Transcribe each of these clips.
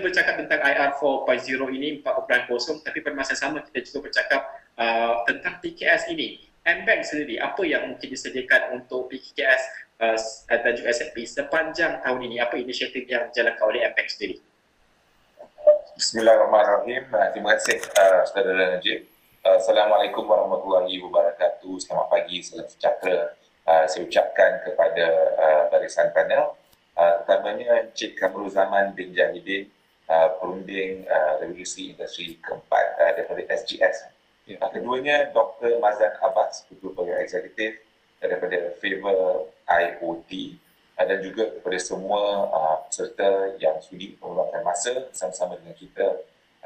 bercakap tentang IR 4.0 ini 4.0 tapi pada masa sama kita juga bercakap uh, tentang PKS ini. MBank sendiri apa yang mungkin disediakan untuk PKS uh, dan juga SFP sepanjang tahun ini apa inisiatif yang dijalankan oleh MBank sendiri? Bismillahirrahmanirrahim. Uh, terima kasih uh, saudara Najib. Uh, Assalamualaikum warahmatullahi wabarakatuh. Selamat pagi, selamat sejahtera. Uh, saya ucapkan kepada uh, barisan panel uh, terutamanya Encik Kamrul Zaman bin Jahidin uh, perunding uh, revolusi industri keempat uh, daripada SGS. Yeah. Uh, keduanya Dr. Mazan Abbas, Ketua Pegawai Eksekutif daripada Favor IoT uh, dan juga kepada semua uh, peserta yang sudi meluangkan masa bersama-sama dengan kita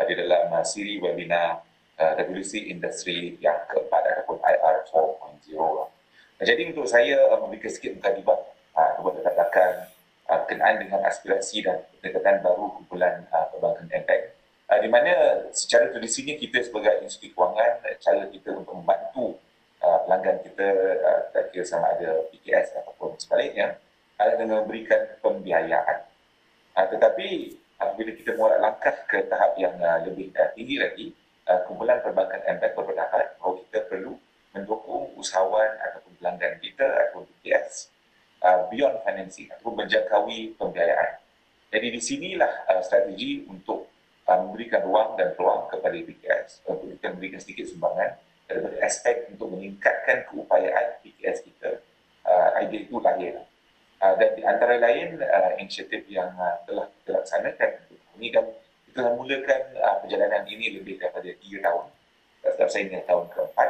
uh, di dalam uh, siri webinar uh, revolusi industri yang keempat ataupun IR 4.0. Jadi untuk saya uh, memberikan sedikit mukadimah uh, kepada rakan-rakan uh, berkenaan dengan aspirasi dan pendekatan baru kumpulan uh, perbankan MPEC. Uh, di mana secara tradisinya kita sebagai institusi kewangan, cara kita untuk membantu uh, pelanggan kita, uh, tak kira sama ada PKS ataupun sebaliknya, adalah dengan memberikan pembiayaan. Uh, tetapi apabila kita muat langkah ke tahap yang uh, lebih uh, tinggi lagi, uh, kumpulan perbankan MPEC berpendapat bahawa kita perlu mendukung usahawan ataupun pelanggan kita ataupun BTS uh, beyond financing ataupun menjangkaui pembiayaan. Jadi di sinilah uh, strategi untuk uh, memberikan ruang dan peluang kepada BTS untuk kita memberikan sedikit sumbangan daripada aspek untuk meningkatkan keupayaan BTS kita. Uh, idea itu lahir. Uh, dan di antara lain uh, inisiatif yang uh, telah dilaksanakan ini dan kita mulakan uh, perjalanan ini lebih daripada 3 tahun. Setiap saya ini tahun keempat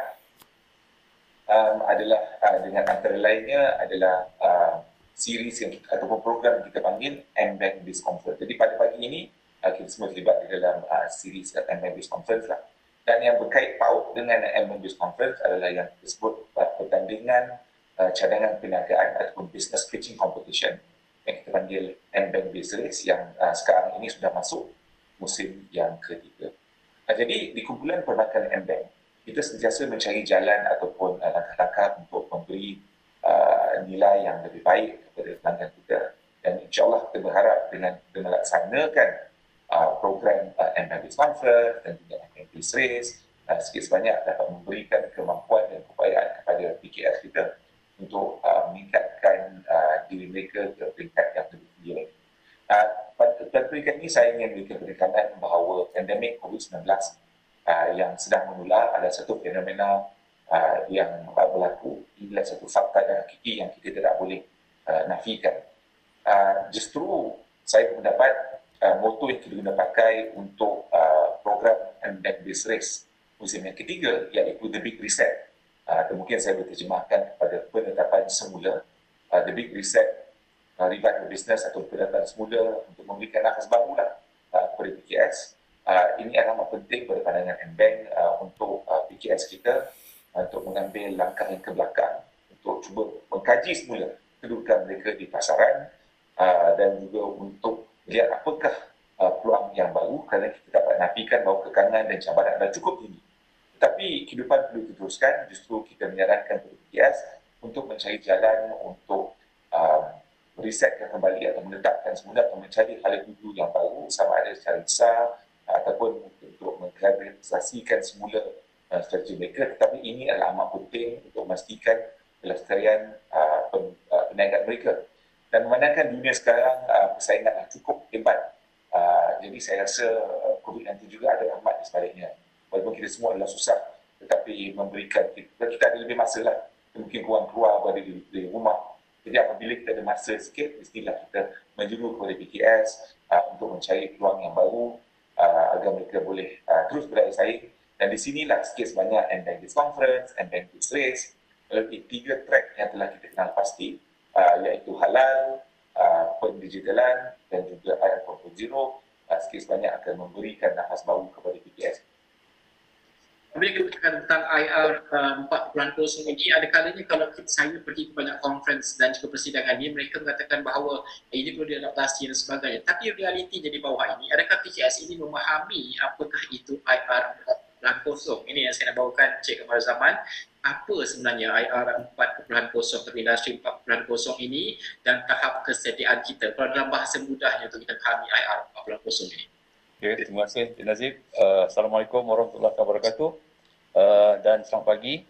um, adalah uh, dengan antara lainnya adalah uh, series yang ataupun program kita panggil M-Bank Biz Conference. Jadi pada pagi ini uh, kita semua terlibat di dalam uh, series uh, M-Bank Biz Conference lah. Dan yang berkait paut dengan M-Bank Biz Conference adalah yang disebut uh, pertandingan uh, cadangan perniagaan ataupun business pitching competition yang kita panggil M-Bank Biz Race yang uh, sekarang ini sudah masuk musim yang ketiga. Uh, jadi di kumpulan perbankan M-Bank kita sentiasa mencari jalan ataupun uh, langkah-langkah untuk memberi uh, nilai yang lebih baik kepada pelanggan kita dan insyaAllah kita berharap dengan melaksanakan uh, program uh, MBBS Conference dan juga MBBS Race uh, sikit sebanyak dapat memberikan kemampuan dan keupayaan kepada PKS kita untuk uh, meningkatkan uh, diri mereka ke peringkat yang lebih tinggi lagi. Uh, pada peringkat ini saya ingin memberikan penekanan bahawa pandemik COVID-19 uh, yang sedang menular ada satu fenomena uh, yang berlaku. Inilah satu fakta dan hakiki yang kita tidak boleh uh, nafikan. Uh, justru saya mendapat uh, moto yang kita guna pakai untuk uh, program MDEC Base Race musim yang ketiga iaitu The Big Reset. Uh, mungkin saya berterjemahkan kepada penetapan semula uh, The Big Reset uh, revive business atau penetapan semula untuk memberikan nafas baru lah uh, kepada PKS uh, ini adalah penting pada pandangan M-Bank uh, untuk uh, PKS kita uh, untuk mengambil langkah yang ke belakang untuk cuba mengkaji semula kedudukan mereka di pasaran uh, dan juga untuk lihat apakah uh, peluang yang baru kerana kita dapat nafikan bahawa kekangan dan cabaran adalah cukup tinggi. Tetapi kehidupan perlu diteruskan, justru kita menyarankan kepada PKS untuk mencari jalan untuk uh, risetkan kembali atau menetapkan semula atau mencari hal dulu yang baru sama ada secara besar ataupun untuk mengklarifikasikan semula uh, strategi mereka tetapi ini adalah amat penting untuk memastikan kelestarian uh, pen, uh, perniagaan mereka dan memandangkan dunia sekarang uh, persaingan cukup hebat uh, jadi saya rasa uh, COVID-19 juga ada rahmat di sebaliknya walaupun kita semua adalah susah tetapi memberikan kita, kita ada lebih masa lah mungkin kurang keluar berada di, di rumah jadi apabila kita ada masa sikit mestilah kita menjuru kepada PKS uh, untuk mencari peluang yang baru uh, agar mereka boleh uh, terus saing dan di sinilah sikit sebanyak M-Bank Biz Conference, M-Bank Biz Race. Melalui tiga track yang telah kita kenal pasti uh, iaitu halal, uh, pendigitalan dan juga IR 4.0 uh, sikit sebanyak akan memberikan nafas baru kepada PPS Bila kita bercakap tentang IR uh, 4.0 ini, ada kalanya kalau kita, saya pergi ke banyak conference dan juga persidangan ini, mereka mengatakan bahawa eh, ini perlu diadaptasi dan sebagainya. Tapi realitinya di bawah ini, adakah PKS ini memahami apakah itu IR 4.0? Ini yang saya nak bawakan Cik Kamal Zaman. Apa sebenarnya IR 4.0 atau industri 4.0 ini dan tahap kesediaan kita? Kalau dalam bahasa mudahnya untuk kita fahami IR 4.0 ini. Okay, terima kasih Encik Nazib. Uh, Assalamualaikum warahmatullahi wabarakatuh uh, dan selamat pagi.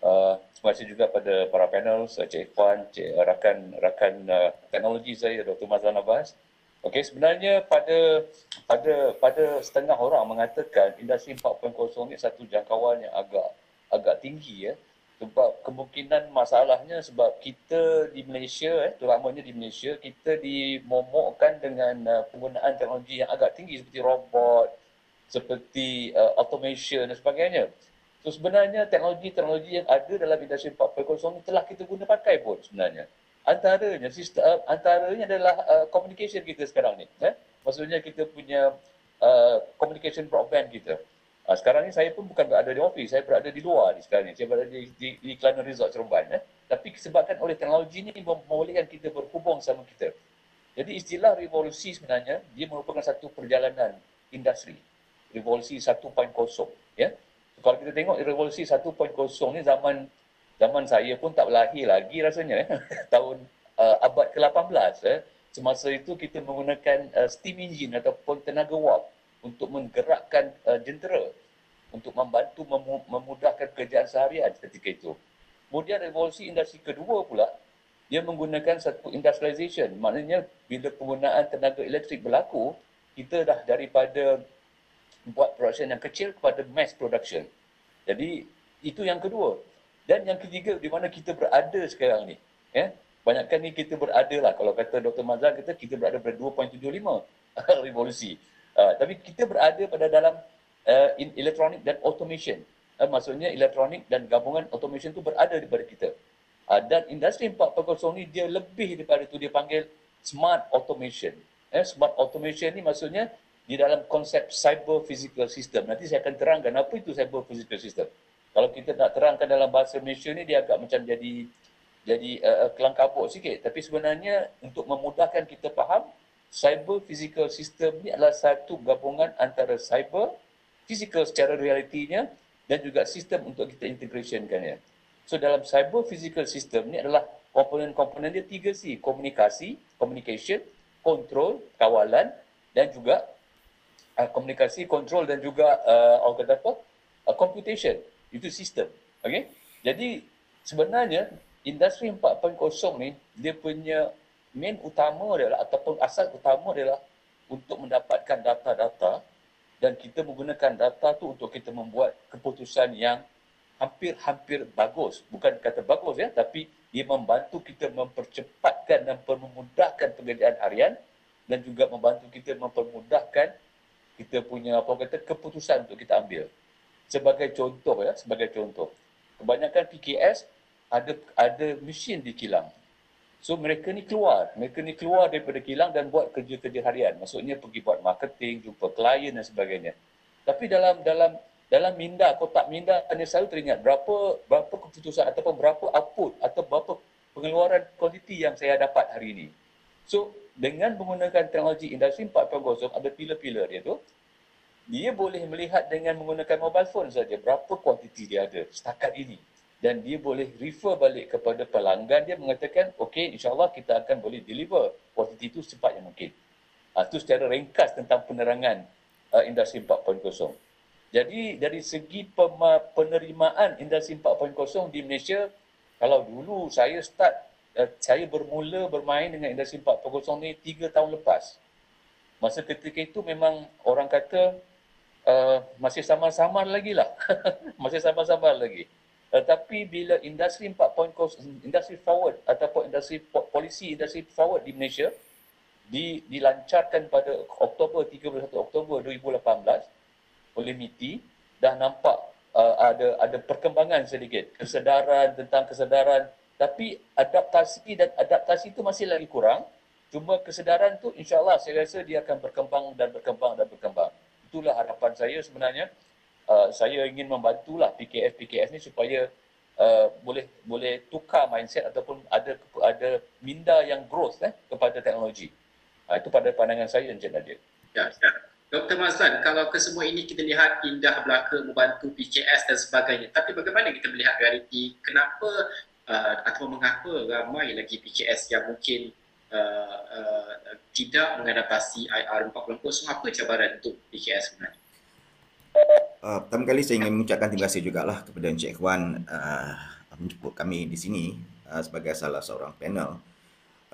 Uh, terima kasih juga pada para panel, Encik Irfan, Encik, uh, rakan rakan uh, teknologi saya Dr. Mazlan Abbas. Okey, sebenarnya pada pada pada setengah orang mengatakan industri 4.0 ni satu jangkauan yang agak agak tinggi ya. Sebab kemungkinan masalahnya sebab kita di Malaysia eh terutamanya di Malaysia kita dimomokkan dengan uh, penggunaan teknologi yang agak tinggi seperti robot, seperti uh, automation dan sebagainya. So sebenarnya teknologi-teknologi yang ada dalam industri 4.0 ni telah kita guna pakai pun sebenarnya. Antaranya sistem uh, antaranya adalah uh, communication kita sekarang ni, eh. Maksudnya kita punya uh, communication broadband kita. Uh, sekarang ni saya pun bukan berada di office, saya berada di luar ni sekarang ni. Saya berada di di, di Kelana Resort Seremban eh. Tapi disebabkan oleh teknologi ni membolehkan kita berhubung sama kita. Jadi istilah revolusi sebenarnya dia merupakan satu perjalanan industri. Revolusi 1.0 ya kalau kita tengok revolusi 1.0 ni zaman zaman saya pun tak lahir lagi rasanya eh. tahun uh, abad ke-18 eh. semasa itu kita menggunakan uh, steam engine ataupun tenaga wap untuk menggerakkan uh, jentera untuk membantu mem- memudahkan kerjaan seharian ketika itu kemudian revolusi industri kedua pula dia menggunakan satu industrialization maknanya bila penggunaan tenaga elektrik berlaku kita dah daripada buat production yang kecil kepada mass production. Jadi itu yang kedua. Dan yang ketiga di mana kita berada sekarang ni. Ya? Banyakkan ni kita berada lah. Kalau kata Dr. Mazhar kata kita berada pada 2.75 revolusi. Uh, tapi kita berada pada dalam uh, in electronic dan automation. Uh, maksudnya elektronik dan gabungan automation tu berada di pada kita. Uh, dan industri 4.0 ni dia lebih daripada tu dia panggil smart automation. Eh, smart automation ni maksudnya di dalam konsep cyber physical system. Nanti saya akan terangkan apa itu cyber physical system. Kalau kita nak terangkan dalam bahasa Malaysia ni dia agak macam jadi jadi uh, kelang kabut sikit. Tapi sebenarnya untuk memudahkan kita faham, cyber physical system ni adalah satu gabungan antara cyber, physical secara realitinya dan juga sistem untuk kita integrationkan ya. So dalam cyber physical system ni adalah komponen-komponen dia tiga C. Komunikasi, communication, control, kawalan dan juga uh, komunikasi, kontrol dan juga uh, orang kata apa? Uh, computation. Itu sistem. Okay? Jadi sebenarnya industri 4.0 ni dia punya main utama adalah ataupun asas utama adalah untuk mendapatkan data-data dan kita menggunakan data tu untuk kita membuat keputusan yang hampir-hampir bagus. Bukan kata bagus ya, tapi dia membantu kita mempercepatkan dan memudahkan pekerjaan harian dan juga membantu kita mempermudahkan kita punya apa kata keputusan untuk kita ambil. Sebagai contoh ya, sebagai contoh. Kebanyakan PKS ada ada mesin di kilang. So mereka ni keluar, mereka ni keluar daripada kilang dan buat kerja-kerja harian. Maksudnya pergi buat marketing, jumpa klien dan sebagainya. Tapi dalam dalam dalam minda kotak minda hanya selalu teringat berapa berapa keputusan ataupun berapa output atau berapa pengeluaran kualiti yang saya dapat hari ini. So dengan menggunakan teknologi industri 4.0 ada pilar-pilar dia tu dia boleh melihat dengan menggunakan mobile phone saja berapa kuantiti dia ada setakat ini dan dia boleh refer balik kepada pelanggan dia mengatakan okey insyaallah kita akan boleh deliver kuantiti itu secepat yang mungkin ha, itu secara ringkas tentang penerangan uh, industri 4.0 jadi dari segi penerimaan industri 4.0 di Malaysia kalau dulu saya start uh, saya bermula bermain dengan industri 4.0 ni 3 tahun lepas. Masa ketika itu memang orang kata uh, masih samar-samar lagi lah. masih samar-samar lagi. Tetapi uh, bila industri 4.0, industri forward ataupun industri polisi industri forward di Malaysia di, dilancarkan pada Oktober 31 Oktober 2018 oleh MITI dah nampak uh, ada ada perkembangan sedikit kesedaran tentang kesedaran tapi adaptasi dan adaptasi itu masih lagi kurang. Cuma kesedaran tu insyaAllah saya rasa dia akan berkembang dan berkembang dan berkembang. Itulah harapan saya sebenarnya. Uh, saya ingin membantulah PKF-PKF ni supaya uh, boleh boleh tukar mindset ataupun ada ada minda yang growth eh, kepada teknologi. Uh, itu pada pandangan saya Encik Nadir. Ya, ya. Dr. Mazlan, kalau kesemua ini kita lihat indah belaka membantu PKS dan sebagainya. Tapi bagaimana kita melihat realiti? Kenapa uh, atau mengapa ramai lagi PKS yang mungkin uh, uh, tidak mengadaptasi IR 4.0 apa cabaran untuk PKS sebenarnya? Uh, pertama kali saya ingin mengucapkan terima kasih jugalah kepada Encik Ikhwan uh, menjemput kami di sini uh, sebagai salah seorang panel.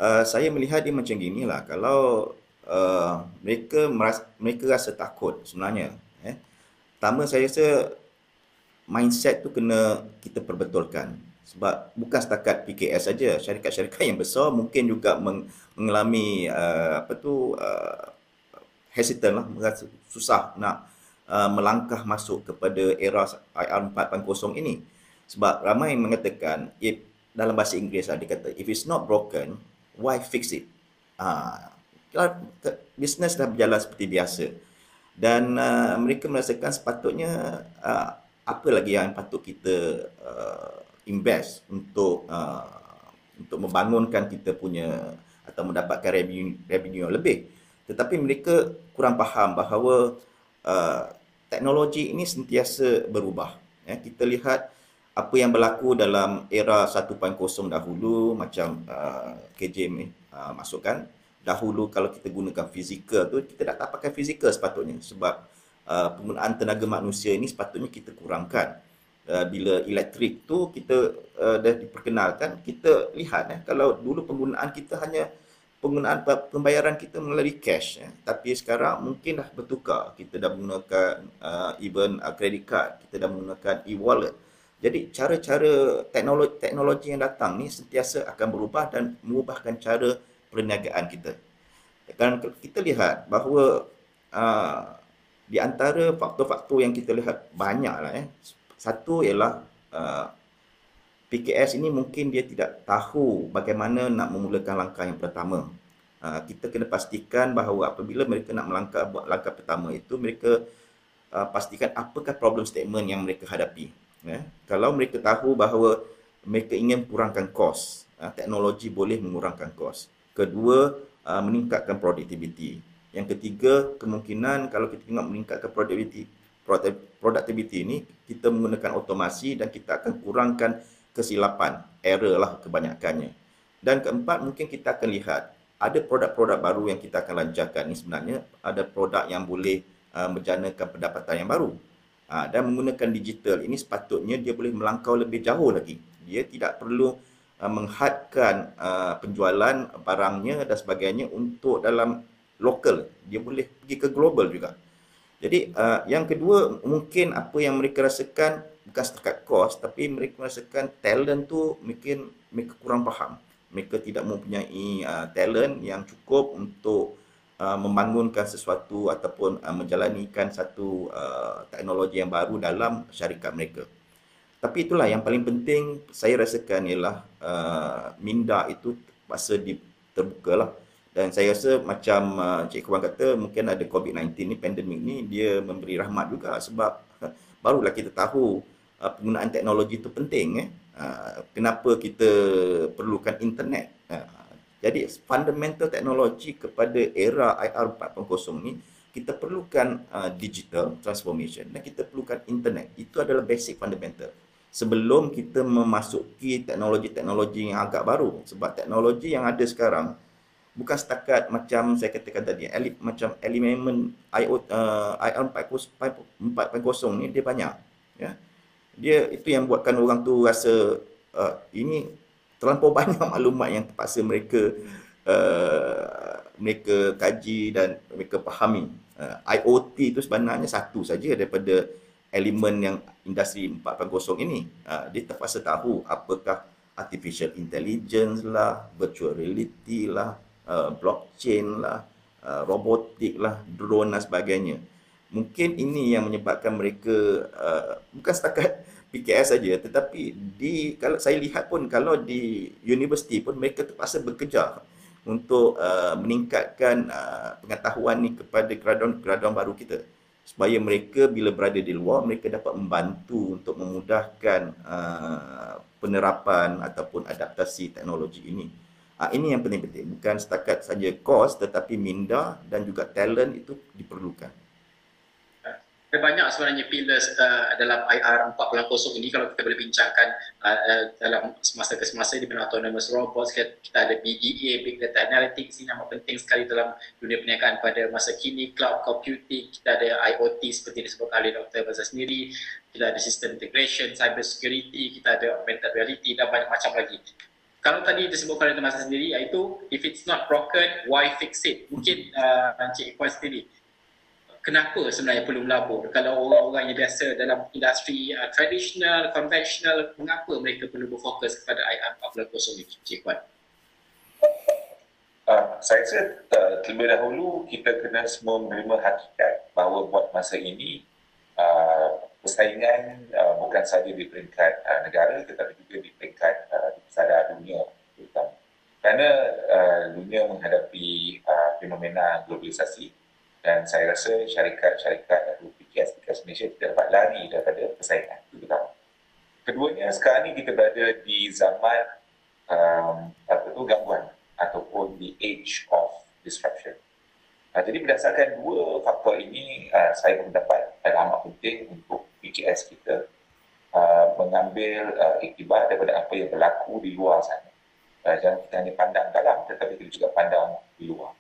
Uh, saya melihat dia macam gini lah, kalau uh, mereka merasa, mereka rasa takut sebenarnya. Eh. Pertama saya rasa mindset tu kena kita perbetulkan sebab bukan setakat PKS saja syarikat-syarikat yang besar mungkin juga mengalami uh, apa tu uh, hesitant lah merasa susah nak uh, melangkah masuk kepada era IR 4.0 ini. Sebab ramai mengatakan if, dalam bahasa Inggeris lah, dia kata if it's not broken why fix it? Uh, bisnes dah berjalan seperti biasa. Dan uh, mereka merasakan sepatutnya uh, apa lagi yang patut kita uh, invest untuk uh, untuk membangunkan kita punya atau mendapatkan revenue revenue yang lebih. Tetapi mereka kurang faham bahawa uh, teknologi ini sentiasa berubah ya. Kita lihat apa yang berlaku dalam era 1.0 dahulu macam uh, KJ uh, masukkan. Dahulu kalau kita gunakan fizikal tu kita tak pakai fizikal sepatutnya sebab uh, penggunaan tenaga manusia ini sepatutnya kita kurangkan. Uh, bila elektrik tu kita uh, dah diperkenalkan kita lihat eh kalau dulu penggunaan kita hanya penggunaan pembayaran kita melalui cash eh. tapi sekarang mungkin dah bertukar kita dah menggunakan uh, even uh, credit card kita dah menggunakan e-wallet jadi cara-cara teknologi teknologi yang datang ni sentiasa akan berubah dan mengubahkan cara perniagaan kita. Dan kita lihat bahawa uh, di antara faktor-faktor yang kita lihat banyaklah eh satu ialah uh, PKS ini mungkin dia tidak tahu bagaimana nak memulakan langkah yang pertama. Uh, kita kena pastikan bahawa apabila mereka nak melangkah buat langkah pertama itu mereka uh, pastikan apakah problem statement yang mereka hadapi. Eh? Kalau mereka tahu bahawa mereka ingin kurangkan kos, uh, teknologi boleh mengurangkan kos. Kedua, uh, meningkatkan produktiviti. Yang ketiga, kemungkinan kalau kita tengok meningkatkan produktiviti productivity ini kita menggunakan otomasi dan kita akan kurangkan kesilapan, error lah kebanyakannya. Dan keempat mungkin kita akan lihat ada produk-produk baru yang kita akan lancarkan ni sebenarnya ada produk yang boleh uh, menjanakan pendapatan yang baru. Uh, dan menggunakan digital ini sepatutnya dia boleh melangkau lebih jauh lagi. Dia tidak perlu uh, menghadkan uh, penjualan barangnya dan sebagainya untuk dalam lokal. Dia boleh pergi ke global juga. Jadi uh, yang kedua mungkin apa yang mereka rasakan bukan setakat kos tapi mereka rasakan talent tu mungkin mereka kurang faham. Mereka tidak mempunyai uh, talent yang cukup untuk uh, membangunkan sesuatu ataupun uh, menjalanikan satu uh, teknologi yang baru dalam syarikat mereka. Tapi itulah yang paling penting saya rasakan ialah uh, minda itu masa di terbuka lah dan saya rasa macam uh, Cik Kuan kata mungkin ada COVID-19 ni pandemik ni dia memberi rahmat juga sebab barulah kita tahu uh, penggunaan teknologi itu penting eh. Uh, kenapa kita perlukan internet? Uh, jadi fundamental teknologi kepada era IR 4.0 ni kita perlukan uh, digital transformation dan kita perlukan internet. Itu adalah basic fundamental. Sebelum kita memasuki teknologi-teknologi yang agak baru sebab teknologi yang ada sekarang bukan setakat macam saya katakan tadi ele, macam elemen IO uh, IR 4.0 ni dia banyak ya dia itu yang buatkan orang tu rasa uh, ini terlampau banyak maklumat yang terpaksa mereka uh, mereka kaji dan mereka fahami uh, IoT itu sebenarnya satu saja daripada elemen yang industri 4.0 ini uh, dia terpaksa tahu apakah artificial intelligence lah virtual reality lah uh, blockchain lah, uh, robotik lah, drone dan sebagainya. Mungkin ini yang menyebabkan mereka uh, bukan setakat PKS saja tetapi di kalau saya lihat pun kalau di universiti pun mereka terpaksa bekerja untuk uh, meningkatkan uh, pengetahuan ni kepada graduan-graduan baru kita supaya mereka bila berada di luar mereka dapat membantu untuk memudahkan uh, penerapan ataupun adaptasi teknologi ini. Ha, ini yang penting-penting. Bukan setakat saja kos tetapi minda dan juga talent itu diperlukan. Ada banyak sebenarnya pillars uh, dalam IR 4.0 ini kalau kita boleh bincangkan uh, uh, dalam semasa ke semasa di mana autonomous robots kita, kita ada BDA big data analytics ini amat penting sekali dalam dunia perniagaan pada masa kini cloud computing kita ada IoT seperti disebut oleh Dr. Bazar sendiri kita ada system integration cyber security kita ada augmented reality dan banyak macam lagi kalau tadi disebutkan oleh Mazhar sendiri iaitu if it's not broken why fix it mungkin uh, Encik Ikhwan sendiri kenapa sebenarnya perlu melabur kalau orang-orang yang biasa dalam industri uh, tradisional, konvensional mengapa mereka perlu berfokus kepada IR 4.0 ini Cik Wan? Uh, saya rasa uh, terlebih dahulu kita kena semua menerima hakikat bahawa buat masa ini uh, persaingan uh, bukan saja di peringkat uh, negara tetapi juga di peringkat uh, pesada dunia terutama. Kerana uh, dunia menghadapi uh, fenomena globalisasi dan saya rasa syarikat-syarikat atau PKS-PKS Malaysia tidak dapat lari daripada persaingan itu pertama. Keduanya sekarang ni kita berada di zaman um, apa tu gangguan ataupun the age of disruption. Uh, jadi berdasarkan dua faktor ini uh, saya berpendapat adalah amat penting untuk PKS kita uh, mengambil uh, iktibar daripada apa yang berlaku di luar sana. Uh, jangan kita hanya pandang dalam tetapi kita juga pandang di luar.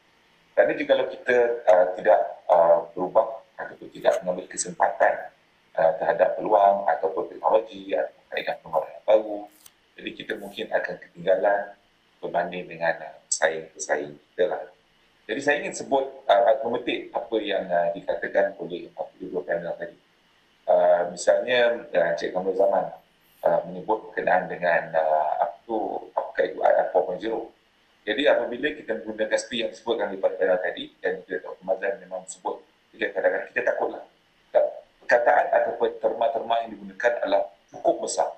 Kerana jika kalau kita uh, tidak uh, berubah ataupun tidak mengambil kesempatan uh, terhadap peluang ataupun teknologi atau kaedah pengeluaran yang baru, jadi kita mungkin akan ketinggalan berbanding dengan uh, pesaing-pesaing kita lah. Jadi saya ingin sebut, uh, memetik apa yang uh, dikatakan oleh dua panel tadi. Uh, misalnya, uh, Cik Kamal Zaman uh, menyebut berkenaan dengan uh, apa tu, apakah itu IR 4.0. Jadi apabila kita menggunakan seperti yang disebutkan di pada tadi dan kita tahu Mazlan memang sebut kita kadang-kadang kita takutlah perkataan ataupun terma-terma yang digunakan adalah cukup besar.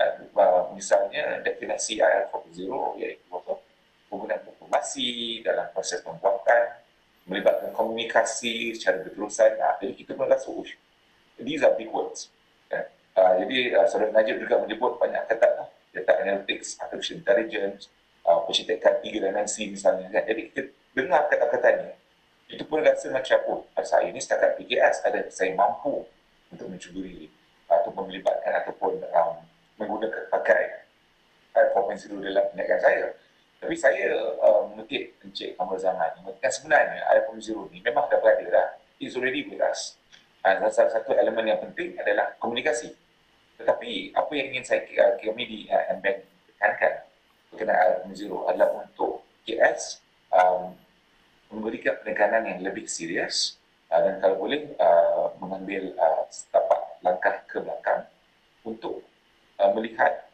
Dan, uh, misalnya definisi IR 4.0 iaitu apa? Penggunaan informasi dalam proses pembuatan, melibatkan komunikasi secara berterusan. Nah, jadi kita pun rasa, oh, these are big words. Uh, jadi uh, Saudara Najib juga menyebut banyak kata lah. Data analytics, artificial intelligence, uh, pencetakan tiga dimensi misalnya kan. Jadi kita dengar kata-kata ni, itu pun rasa macam oh, saya ini setakat PKS ada saya mampu untuk mencuburi ataupun melibatkan ataupun um, menggunakan pakai uh, 4.0 dalam perniagaan saya. Tapi saya uh, memetik Encik Kamal Zaman ni, kan sebenarnya I.0 ni memang dah berada dah. It's already with us. Uh, salah satu elemen yang penting adalah komunikasi. Tetapi apa yang ingin saya uh, kami di uh, tekankan berkenaan zero adalah untuk KS um, memberikan penekanan yang lebih serius uh, dan kalau boleh uh, mengambil uh, setapak langkah ke belakang untuk uh, melihat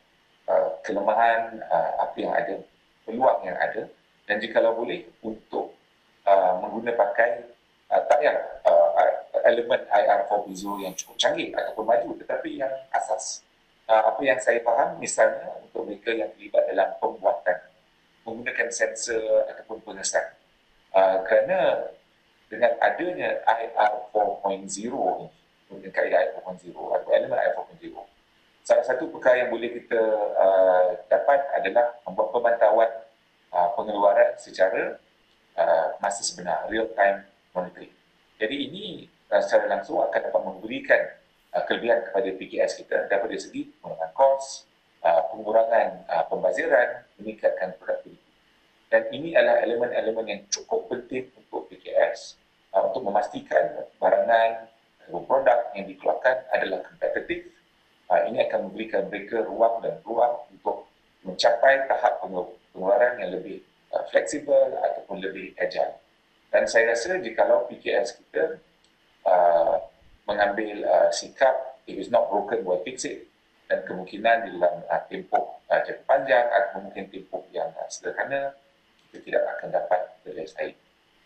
uh, kelemahan uh, apa yang ada, peluang yang ada dan jika boleh untuk uh, mengguna pakai uh, tak yang uh, elemen IR 4.0 yang cukup canggih ataupun maju tetapi yang asas apa yang saya faham misalnya untuk mereka yang terlibat dalam pembuatan menggunakan sensor ataupun pengesan. Uh, kerana dengan adanya IR 4.0 ni, dengan kaedah IR 4.0 atau elemen IR 4.0, salah satu perkara yang boleh kita uh, dapat adalah membuat pemantauan uh, pengeluaran secara uh, masa sebenar, real time monitoring. Jadi ini uh, secara langsung akan dapat memberikan uh, kelebihan kepada PKS kita daripada segi pengurangan kos, uh, pengurangan uh, pembaziran, meningkatkan produktiviti. Dan ini adalah elemen-elemen yang cukup penting untuk PKS untuk memastikan barangan atau produk yang dikeluarkan adalah kompetitif. Ini akan memberikan mereka ruang dan ruang untuk mencapai tahap pengeluaran yang lebih fleksibel ataupun lebih agile. Dan saya rasa jikalau PKS kita mengambil uh, sikap if it's not broken why fix it. Dan kemungkinan di dalam uh, tempoh uh, jangka panjang atau mungkin tempoh yang uh, sederhana kita tidak akan dapat berjaya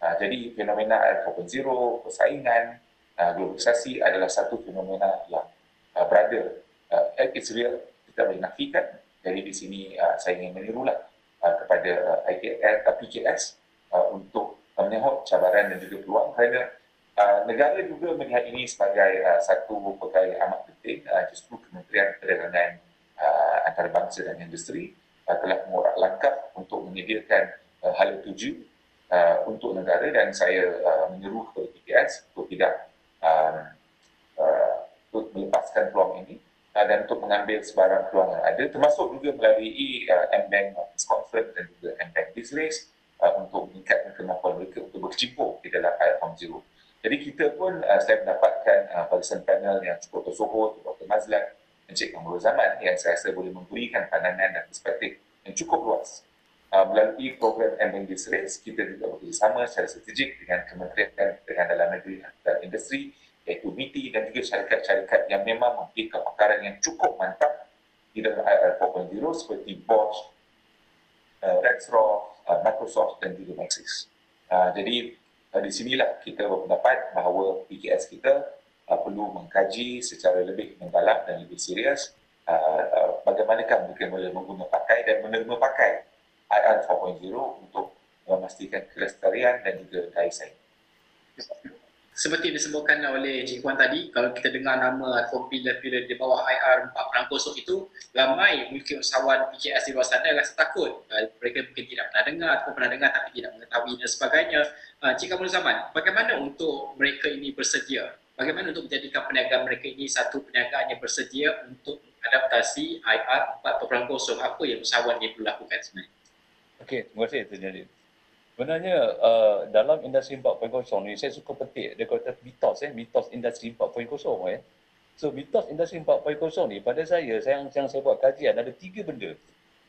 uh, jadi fenomena 4.0 persaingan uh, globalisasi adalah satu fenomena yang uh, berada uh, it's real kita boleh nafikan. Jadi di sini uh, saya ingin menirulah uh, kepada uh, IKS, uh, PKS uh, untuk uh, menyahut cabaran dan juga peluang kerana Uh, negara juga melihat ini sebagai uh, satu perkara yang amat penting. Uh, justru Kementerian Perdagangan uh, Antarabangsa dan Industri uh, telah mengurak langkah untuk menyediakan uh, hal tuju uh, untuk negara dan saya uh, menyeru kepada PPS untuk tidak um, uh, dan untuk mengambil sebarang peluang yang ada termasuk juga melalui uh, M-Bank Office Conference dan juga M-Bank Business uh, untuk meningkatkan kemampuan mereka untuk berkecimpung di dalam IR Zero. Jadi kita pun uh, saya mendapatkan uh, barisan panel yang cukup tersohor, Dr. Mazlan, Encik Kamarul Zaman yang saya rasa boleh memberikan pandangan dan perspektif yang cukup luas. Uh, melalui program M-Bank Business, kita juga bekerjasama secara strategik dengan Kementerian dengan dalam negeri dan industri iaitu MITI dan juga syarikat-syarikat yang memang memiliki kepakaran yang cukup mantap di dalam IR 4.0 seperti Bosch, uh, Rexroth, uh, Microsoft dan juga Maxis. Uh, jadi uh, di sinilah kita berpendapat bahawa PKS kita uh, perlu mengkaji secara lebih mendalam dan lebih serius uh, uh, bagaimanakah mereka boleh mengguna pakai dan menerima pakai IR 4.0 untuk memastikan kelestarian dan juga daya saing seperti disebutkan oleh Cik Wan tadi, kalau kita dengar nama ataupun pilih-pilih di bawah IR 4.0 itu, ramai mungkin usahawan PKS di luar sana rasa takut. Uh, mereka mungkin tidak pernah dengar atau pernah dengar tapi tidak mengetahui dan sebagainya. Uh, Cik Kamal Zaman, bagaimana untuk mereka ini bersedia? Bagaimana untuk menjadikan perniagaan mereka ini satu perniagaan yang bersedia untuk adaptasi IR 4.0? Apa yang usahawan ini perlu lakukan sebenarnya? Okey, terima kasih Tuan Jalil. Sebenarnya uh, dalam industri 4.0 ni saya suka petik dia kata mitos eh mitos industri 4.0 eh. So mitos industri 4.0 ni pada saya saya yang, saya buat kajian ada tiga benda.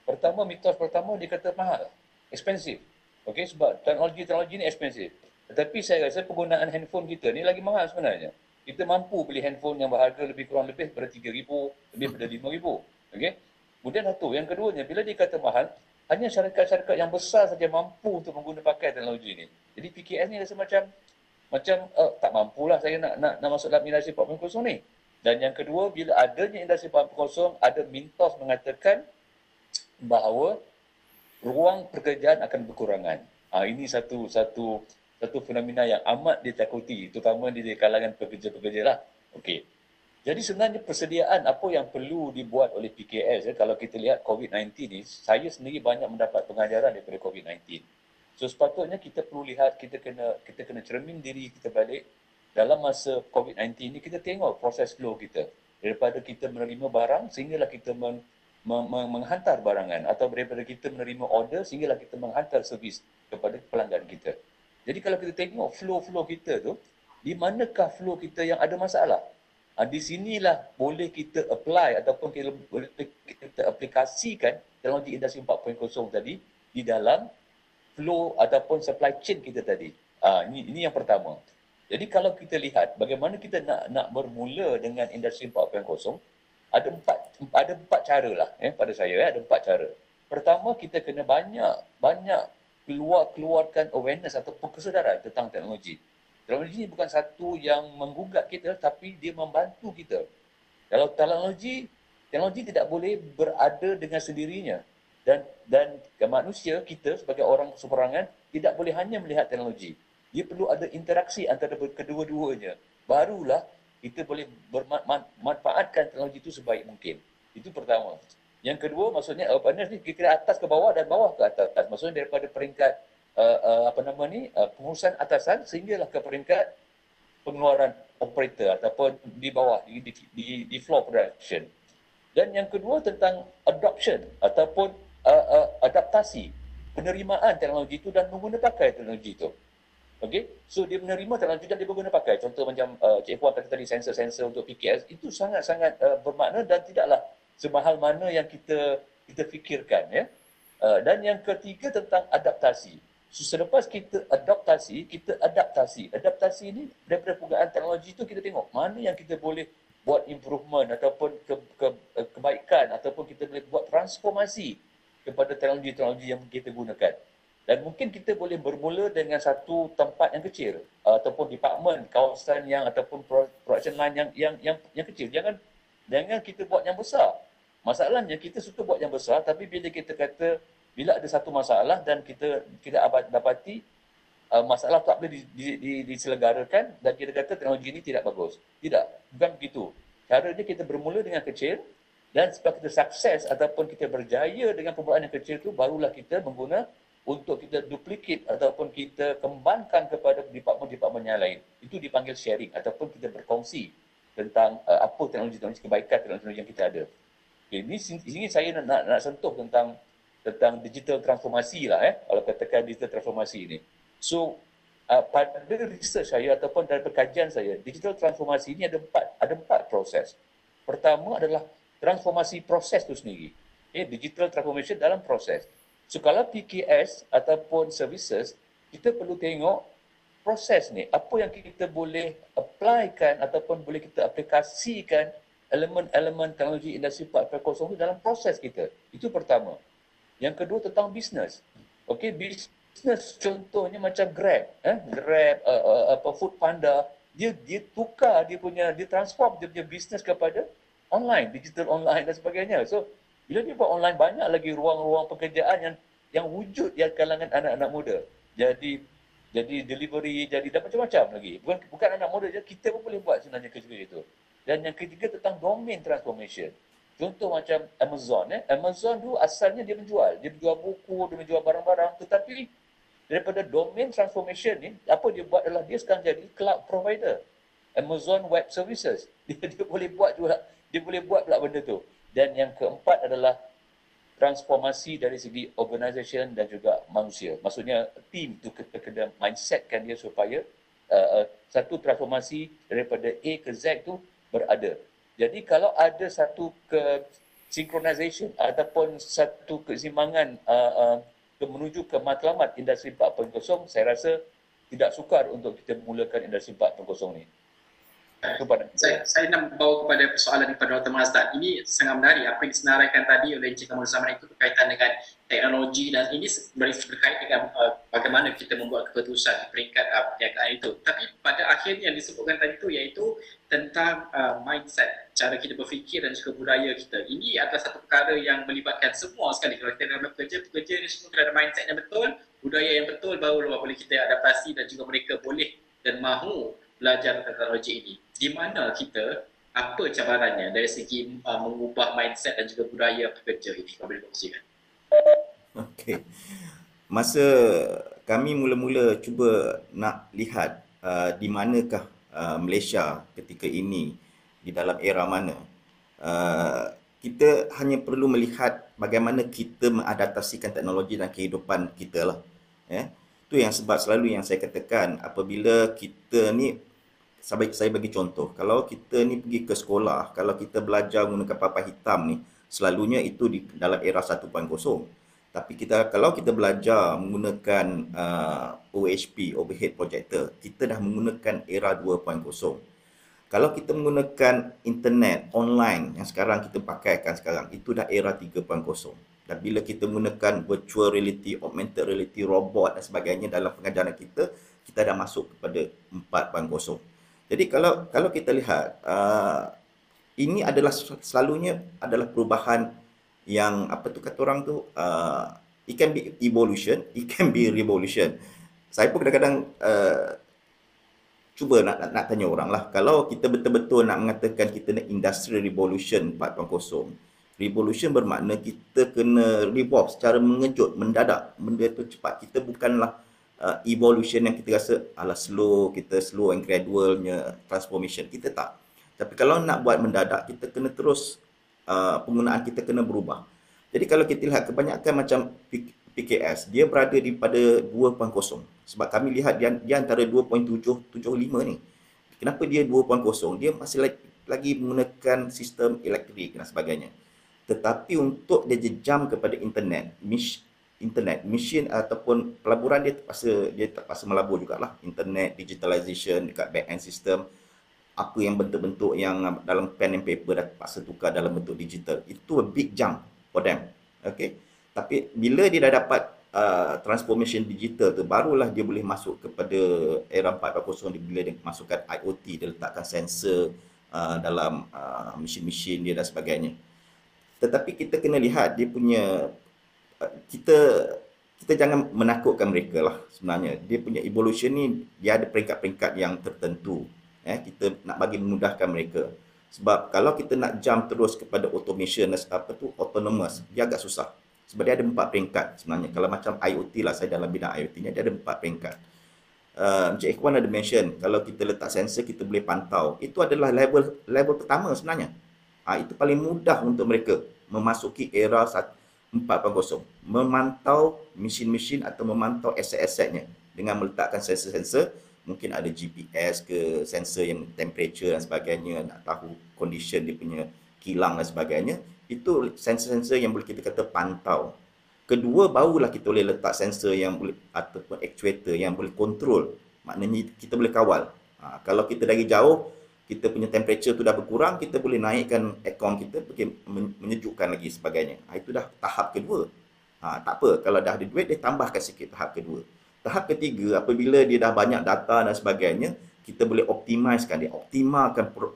Pertama mitos pertama dia kata mahal, expensive. Okey sebab teknologi-teknologi ni expensive. Tetapi saya rasa penggunaan handphone kita ni lagi mahal sebenarnya. Kita mampu beli handphone yang berharga lebih kurang lebih daripada 3000 lebih daripada 5000. Okey. Kemudian satu, yang keduanya bila dia kata mahal, hanya syarikat-syarikat yang besar saja mampu untuk menggunakan pakai teknologi ini. Jadi PKS ni rasa macam macam uh, tak mampulah saya nak nak, nak masuk dalam industri 4.0 ni. Dan yang kedua, bila adanya industri 4.0, ada mintos mengatakan bahawa ruang pekerjaan akan berkurangan. Ha, ini satu satu satu fenomena yang amat ditakuti, terutama di kalangan pekerja-pekerja lah. Okey. Jadi sebenarnya persediaan apa yang perlu dibuat oleh PKS, ya, kalau kita lihat COVID-19 ni, saya sendiri banyak mendapat pengajaran daripada COVID-19. So sepatutnya kita perlu lihat, kita kena kita kena cermin diri kita balik dalam masa COVID-19 ni, kita tengok proses flow kita. Daripada kita menerima barang, sehinggalah kita men, men, men, menghantar barangan. Atau daripada kita menerima order, sehinggalah kita menghantar servis kepada pelanggan kita. Jadi kalau kita tengok flow-flow kita tu, di manakah flow kita yang ada masalah? Ha, di sinilah boleh kita apply ataupun kita boleh kita aplikasikan teknologi industri 4.0 tadi di dalam flow ataupun supply chain kita tadi. Ha, ini, ini yang pertama. Jadi kalau kita lihat bagaimana kita nak nak bermula dengan industri 4.0, ada empat ada empat cara lah eh, pada saya eh, ada empat cara. Pertama kita kena banyak banyak keluar keluarkan awareness ataupun kesedaran tentang teknologi. Teknologi bukan satu yang menggugat kita tapi dia membantu kita. Kalau teknologi, teknologi tidak boleh berada dengan sendirinya. Dan dan manusia kita sebagai orang seperangan tidak boleh hanya melihat teknologi. Dia perlu ada interaksi antara kedua-duanya. Barulah kita boleh bermanfaatkan teknologi itu sebaik mungkin. Itu pertama. Yang kedua maksudnya awareness ni kita atas ke bawah dan bawah ke atas. Maksudnya daripada peringkat uh, apa nama ni uh, pengurusan atasan sehinggalah ke peringkat pengeluaran operator ataupun di bawah di, di, di, di floor production. Dan yang kedua tentang adoption ataupun uh, uh, adaptasi penerimaan teknologi itu dan mengguna pakai teknologi itu. Okey, so dia menerima teknologi dan dia berguna pakai. Contoh macam uh, Cik Puan kata tadi sensor-sensor untuk PKS itu sangat-sangat uh, bermakna dan tidaklah semahal mana yang kita kita fikirkan ya. Uh, dan yang ketiga tentang adaptasi. Selepas kita adaptasi, kita adaptasi. Adaptasi ini daripada penggunaan teknologi itu kita tengok mana yang kita boleh buat improvement ataupun ke, ke, kebaikan ataupun kita boleh buat transformasi kepada teknologi-teknologi yang kita gunakan. Dan mungkin kita boleh bermula dengan satu tempat yang kecil ataupun department, kawasan yang ataupun production line yang yang yang, yang kecil. Jangan jangan kita buat yang besar. Masalahnya kita suka buat yang besar tapi bila kita kata bila ada satu masalah dan kita kita dapati uh, masalah tak boleh di, di, di, diselenggarakan dan kita kata teknologi ini tidak bagus. Tidak, bukan begitu. Cara dia kita bermula dengan kecil dan sebab kita sukses ataupun kita berjaya dengan perbuatan yang kecil itu barulah kita mengguna untuk kita duplicate ataupun kita kembangkan kepada department-department yang lain. Itu dipanggil sharing ataupun kita berkongsi tentang uh, apa teknologi-teknologi kebaikan teknologi yang kita ada. Okay, ini sini saya nak, nak, nak sentuh tentang tentang digital transformasi lah eh kalau katakan digital transformasi ini. So uh, pada research saya ataupun dalam perkajian saya digital transformasi ini ada empat ada empat proses. Pertama adalah transformasi proses itu sendiri. Okay, digital transformation dalam proses. So kalau PKS ataupun services kita perlu tengok proses ni apa yang kita boleh applykan ataupun boleh kita aplikasikan elemen-elemen teknologi industri 4.0 itu dalam proses kita itu pertama yang kedua tentang bisnes okey bisnes contohnya macam Grab eh Grab uh, uh, apa Food Panda dia dia tukar dia punya dia transform dia punya bisnes kepada online digital online dan sebagainya so bila dia buat online banyak lagi ruang-ruang pekerjaan yang yang wujud di kalangan anak-anak muda jadi jadi delivery, jadi dan macam-macam lagi. Bukan bukan anak muda je, kita pun boleh buat sebenarnya kerja itu. Dan yang ketiga tentang domain transformation. Contoh macam Amazon. Eh. Amazon tu asalnya dia menjual. Dia menjual buku, dia menjual barang-barang. Tetapi daripada domain transformation ni, apa dia buat adalah dia sekarang jadi cloud provider. Amazon Web Services. Dia, dia boleh buat juga. Dia boleh buat pula benda tu. Dan yang keempat adalah transformasi dari segi organisation dan juga manusia. Maksudnya team tu kena mindsetkan dia supaya uh, uh, satu transformasi daripada A ke Z tu berada. Jadi kalau ada satu ke synchronization ataupun satu keseimbangan uh, uh, menuju ke matlamat industri 4.0, saya rasa tidak sukar untuk kita memulakan industri 4.0 ni saya, saya nak bawa kepada persoalan kepada Dr. Mazdan. Ini sangat menarik apa yang disenaraikan tadi oleh Encik Kamal Zaman itu berkaitan dengan teknologi dan ini berkait dengan uh, bagaimana kita membuat keputusan di peringkat uh, perniagaan itu. Tapi pada akhirnya yang disebutkan tadi itu iaitu tentang uh, mindset, cara kita berfikir dan juga budaya kita. Ini adalah satu perkara yang melibatkan semua sekali. Kalau kita dalam bekerja, pekerja ini semua kena ada mindset yang betul, budaya yang betul baru boleh kita adaptasi dan juga mereka boleh dan mahu belajar teknologi ini. Di mana kita, apa cabarannya dari segi uh, mengubah mindset dan juga budaya pekerja ini? Kau boleh kongsikan. Okey. Masa kami mula-mula cuba nak lihat uh, di manakah uh, Malaysia ketika ini, di dalam era mana, uh, kita hanya perlu melihat bagaimana kita mengadaptasikan teknologi dan kehidupan kita lah. Ya. Itu yang sebab selalu yang saya katakan apabila kita ni saya, saya bagi contoh kalau kita ni pergi ke sekolah kalau kita belajar menggunakan papan hitam ni selalunya itu di dalam era 1.0 tapi kita kalau kita belajar menggunakan uh, OHP overhead projector kita dah menggunakan era 2.0 kalau kita menggunakan internet online yang sekarang kita pakaikan sekarang itu dah era 3.0 dan bila kita menggunakan virtual reality augmented reality robot dan sebagainya dalam pengajaran kita kita dah masuk kepada 4.0 jadi kalau kalau kita lihat uh, ini adalah selalunya adalah perubahan yang apa tu kata orang tu uh, it can be evolution, it can be revolution. Saya pun kadang-kadang uh, cuba nak, nak nak tanya orang lah kalau kita betul-betul nak mengatakan kita nak industry revolution 4.0 revolution bermakna kita kena revolve secara mengejut mendadak benda tu cepat kita bukanlah uh, evolution yang kita rasa ala slow, kita slow and gradualnya transformation. Kita tak. Tapi kalau nak buat mendadak, kita kena terus uh, penggunaan kita kena berubah. Jadi kalau kita lihat kebanyakan macam PKS, dia berada di pada 2.0. Sebab kami lihat dia, dia antara 2.775 ni. Kenapa dia 2.0? Dia masih lagi, menggunakan sistem elektrik dan sebagainya. Tetapi untuk dia jejam kepada internet, internet mesin ataupun pelaburan dia terpaksa dia terpaksa melabur jugalah internet digitalization dekat back end system apa yang bentuk-bentuk yang dalam pen and paper dah terpaksa tukar dalam bentuk digital itu a big jump for them okay tapi bila dia dah dapat uh, transformation digital tu barulah dia boleh masuk kepada era 4.0 bila dia masukkan IoT dia letakkan sensor uh, dalam uh, mesin-mesin dia dan sebagainya tetapi kita kena lihat dia punya kita kita jangan menakutkan mereka lah sebenarnya. Dia punya evolution ni dia ada peringkat-peringkat yang tertentu. Eh, kita nak bagi memudahkan mereka. Sebab kalau kita nak jump terus kepada automation apa tu autonomous, dia agak susah. Sebab dia ada empat peringkat sebenarnya. Kalau macam IoT lah, saya dalam bidang IoT ni, dia ada empat peringkat. uh, Encik Ikhwan ada mention kalau kita letak sensor kita boleh pantau. Itu adalah level level pertama sebenarnya. Ha, itu paling mudah untuk mereka memasuki era 4.0. Memantau mesin-mesin atau memantau aset-asetnya dengan meletakkan sensor-sensor mungkin ada GPS ke sensor yang temperature dan sebagainya nak tahu condition dia punya kilang dan sebagainya itu sensor-sensor yang boleh kita kata pantau. Kedua barulah kita boleh letak sensor yang boleh ataupun actuator yang boleh control. Maknanya kita boleh kawal. Ha, kalau kita dari jauh kita punya temperature tu dah berkurang kita boleh naikkan aircon kita pergi menyejukkan lagi sebagainya. Ha, itu dah tahap kedua. Ha, tak apa. Kalau dah ada duit dia tambahkan sikit tahap kedua. Tahap ketiga, apabila dia dah banyak data dan sebagainya, kita boleh optimizekan dia, optimalkan pro,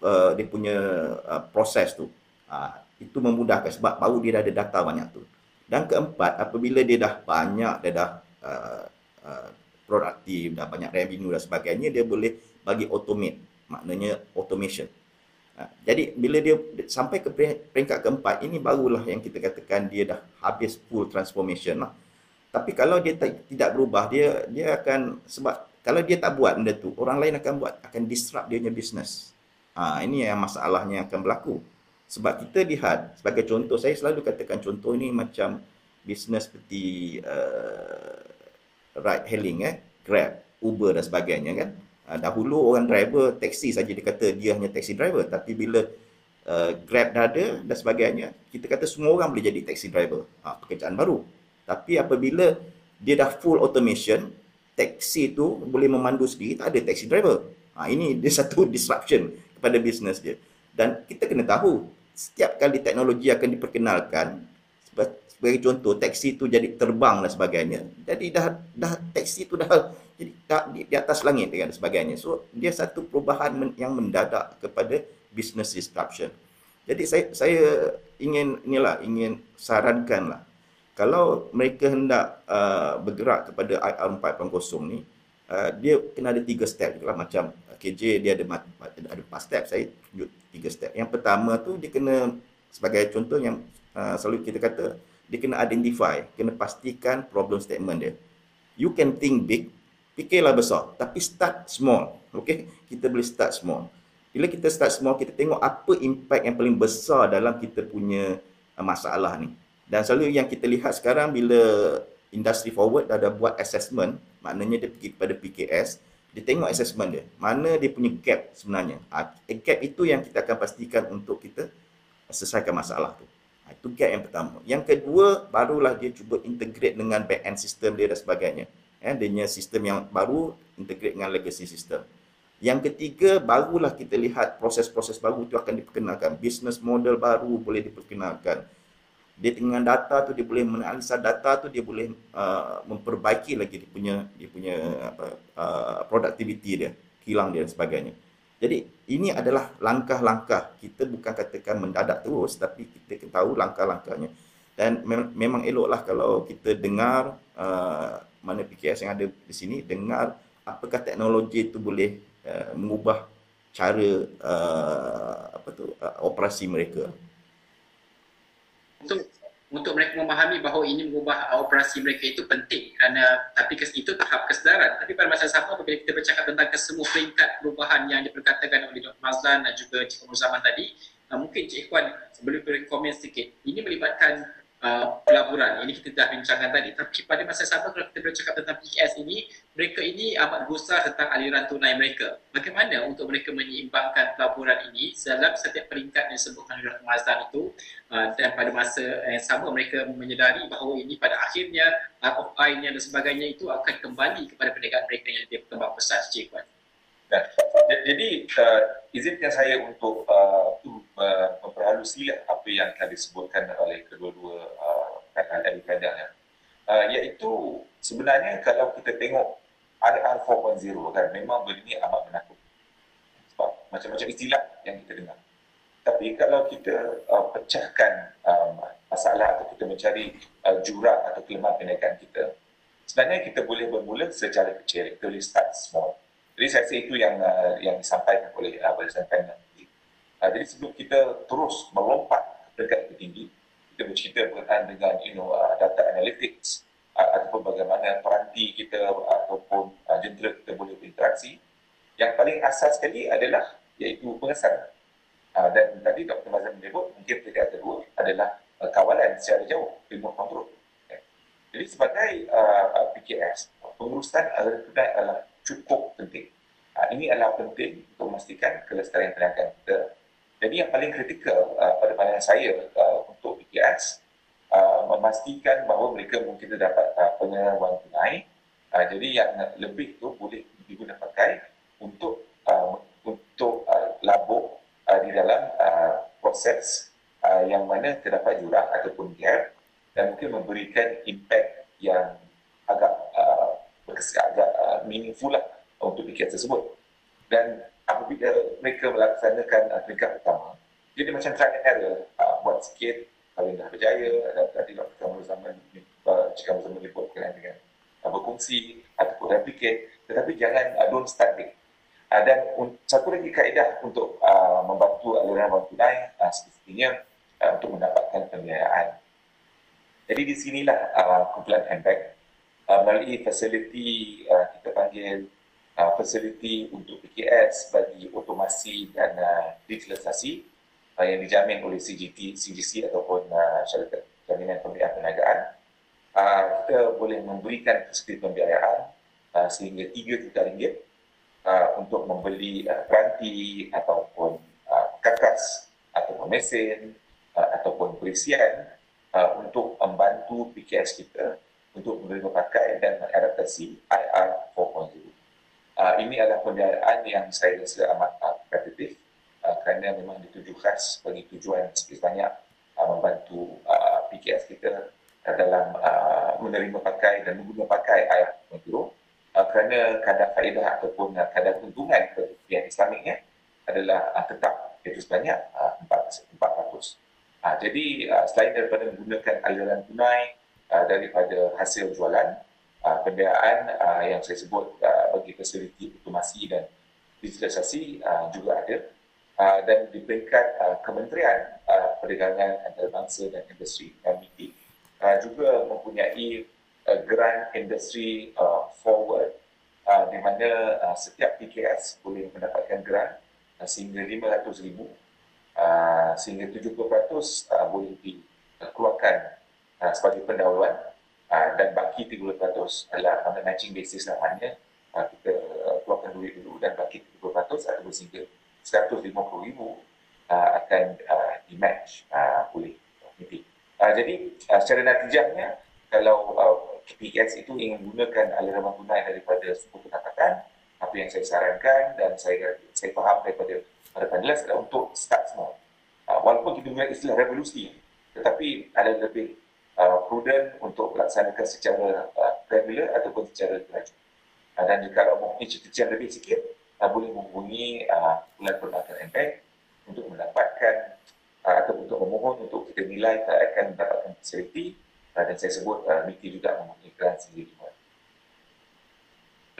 uh, dia punya uh, proses tu. Uh, itu memudahkan sebab baru dia dah ada data banyak tu. Dan keempat, apabila dia dah banyak, dia dah uh, uh, produktif, dah banyak revenue dan sebagainya, dia boleh bagi automate, maknanya automation. Uh, jadi bila dia sampai ke peringkat keempat, ini barulah yang kita katakan dia dah habis full transformation lah. Tapi kalau dia tak, tidak berubah, dia dia akan sebab kalau dia tak buat benda tu, orang lain akan buat, akan disrupt dia punya business. Ha, ini yang masalahnya akan berlaku. Sebab kita lihat, sebagai contoh, saya selalu katakan contoh ini macam business seperti uh, ride hailing, eh, Grab, Uber dan sebagainya kan. Uh, dahulu orang driver taksi saja dia kata dia hanya taxi driver. Tapi bila uh, Grab dah ada dan sebagainya, kita kata semua orang boleh jadi taxi driver. Ha, pekerjaan baru. Tapi apabila dia dah full automation, taksi tu boleh memandu sendiri, tak ada taxi driver. Ha, ini dia satu disruption kepada bisnes dia. Dan kita kena tahu, setiap kali teknologi akan diperkenalkan, sebagai contoh, taksi tu jadi terbang dan sebagainya. Jadi dah dah taksi tu dah jadi tak di, di atas langit dan sebagainya. So dia satu perubahan men, yang mendadak kepada business disruption. Jadi saya saya ingin inilah ingin sarankanlah kalau mereka hendak uh, bergerak kepada IR 4.0 ni uh, dia kena ada tiga step lah. Macam KJ dia ada ada empat step. Saya tunjuk tiga step. Yang pertama tu dia kena sebagai contoh yang uh, selalu kita kata dia kena identify kena pastikan problem statement dia. You can think big fikirlah besar tapi start small okay? Kita boleh start small. Bila kita start small kita tengok apa impact yang paling besar dalam kita punya uh, masalah ni. Dan selalu yang kita lihat sekarang bila industry forward dah ada buat assessment, maknanya dia pergi kepada PKS, dia tengok assessment dia. Mana dia punya gap sebenarnya. Ha, gap itu yang kita akan pastikan untuk kita selesaikan masalah tu. Ha, itu gap yang pertama. Yang kedua, barulah dia cuba integrate dengan back-end system dia dan sebagainya. Ya, dia punya sistem yang baru integrate dengan legacy system. Yang ketiga, barulah kita lihat proses-proses baru itu akan diperkenalkan. Business model baru boleh diperkenalkan dia dengan data tu dia boleh menganalisa data tu dia boleh uh, memperbaiki lagi dia punya dia punya apa uh, productivity dia kilang dia dan sebagainya. Jadi ini adalah langkah-langkah. Kita bukan katakan mendadak terus tapi kita tahu langkah-langkahnya. Dan mem- memang eloklah kalau kita dengar uh, mana PKS yang ada di sini dengar apakah teknologi itu boleh uh, mengubah cara uh, apa tu uh, operasi mereka untuk untuk mereka memahami bahawa ini mengubah operasi mereka itu penting kerana tapi itu tahap kesedaran tapi pada masa sama apabila kita bercakap tentang kesemua peringkat perubahan yang diperkatakan oleh Dr. Mazlan dan juga Cik Zaman tadi uh, mungkin Cik Ikhwan sebelum beri komen sedikit ini melibatkan uh, pelaburan. Ini kita dah bincangkan tadi. Tapi pada masa sama kalau kita bercakap tentang PKS ini, mereka ini amat besar tentang aliran tunai mereka. Bagaimana untuk mereka menyeimbangkan pelaburan ini dalam setiap peringkat yang disebutkan oleh. Mazdan itu uh, dan pada masa yang sama mereka menyedari bahawa ini pada akhirnya eye dan sebagainya itu akan kembali kepada perniagaan mereka yang lebih berkembang besar. Cik Ya. Jadi uh, izinkan saya untuk uh, memperhalusi apa yang telah disebutkan oleh kedua-dua uh, adik kadang ya. Uh, iaitu sebenarnya kalau kita tengok IR 4.0 kan memang benda ini amat menakut. Sebab macam-macam istilah yang kita dengar. Tapi kalau kita uh, pecahkan um, masalah atau kita mencari uh, jurang atau kelemahan perniagaan kita, sebenarnya kita boleh bermula secara kecil. Kita boleh start small. Jadi saya rasa itu yang uh, yang disampaikan oleh uh, barisan panel. Uh, jadi sebelum kita terus melompat ke dekat lebih tinggi, kita bercerita berkaitan dengan you know uh, data analytics uh, ataupun bagaimana peranti kita uh, ataupun uh, jentera kita boleh berinteraksi. Yang paling asas sekali adalah iaitu pengesan. Uh, dan tadi Dr. Mazan menyebut mungkin peringkat kedua adalah uh, kawalan secara jauh, remote control. Okay. Jadi sebagai uh, PKS, pengurusan tunai adalah cukup penting. Uh, ini adalah penting untuk memastikan kelestarian tenaga kita. Jadi yang paling kritikal uh, pada pandangan saya uh, untuk PKS uh, memastikan bahawa mereka mungkin dapat uh, pengenalan tunai. Uh, jadi yang lebih tu boleh digunakan pakai untuk uh, untuk uh, labur uh, di dalam uh, proses uh, yang mana terdapat jurang ataupun gap dan mungkin memberikan impact yang agak uh, agak meaningful lah untuk PKS tersebut. Dan apabila mereka melaksanakan uh, peringkat pertama, jadi macam try and error, uh, buat sikit, kalau dah berjaya, dan tadi Dr. Kamal Zaman uh, jika Kamal Zaman menyebut dengan, uh, berkongsi ataupun replicate, tetapi jangan uh, don't start big. Uh, dan un- satu lagi kaedah untuk uh, membantu aliran wang tunai uh, spesifiknya uh, untuk mendapatkan pembiayaan. Jadi di sinilah uh, kumpulan MPEC uh, melalui fasiliti uh, kita panggil uh, fasiliti untuk PKS bagi otomasi dan uh, digitalisasi uh, yang dijamin oleh CGT, CGC ataupun uh, syarikat jaminan pembiayaan perniagaan. Uh, kita boleh memberikan fasiliti pembiayaan uh, sehingga 3 juta ringgit uh, untuk membeli uh, peranti ataupun uh, kakas ataupun mesin uh, ataupun perisian uh, untuk membantu PKS kita untuk menerima pakai dan mengadaptasi IR 4.0. Uh, ini adalah pembiayaan yang saya rasa amat uh, kompetitif uh, kerana memang dituju khas bagi tujuan sedikit banyak uh, membantu uh, PKS kita dalam uh, menerima pakai dan menggunakan pakai IR 4.0 uh, kerana kadar faedah ataupun uh, kadar keuntungan kerugian Islamiknya adalah uh, tetap iaitu sebanyak uh, 4%. 400. Uh, jadi uh, selain daripada menggunakan aliran tunai uh, daripada hasil jualan, uh, pembiayaan uh, yang saya sebut uh, bagi fasiliti otomasi dan digitalisasi uh, juga ada. Uh, dan di peringkat uh, Kementerian uh, Perdagangan Antarabangsa dan Industri MIT uh, juga mempunyai uh, grant industry uh, forward uh, di mana uh, setiap PKS boleh mendapatkan grant uh, sehingga RM500,000 uh, sehingga 70% uh, boleh dikeluarkan uh, sebagai pendahuluan uh, dan baki 30% adalah on a matching basis lah hanya uh, kita keluarkan duit dulu dan baki 30% ataupun sehingga RM150,000 uh, akan uh, di-match uh, oleh MIT. Uh, jadi uh, secara natijahnya kalau uh, PKS itu ingin menggunakan aliran wang tunai daripada sumber pendapatan, apa yang saya sarankan dan saya saya faham daripada para panelis adalah untuk start small. Uh, walaupun kita menggunakan istilah revolusi, tetapi ada lebih uh, prudent untuk melaksanakan secara uh, regular ataupun secara gradual. Uh, dan jika kalau mempunyai cita-cita lebih sikit, uh, boleh menghubungi uh, bulan perbankan MPEC untuk mendapatkan uh, atau untuk memohon untuk kita nilai kita akan mendapatkan fasiliti uh, dan saya sebut uh, MITI juga mempunyai grant sendiri.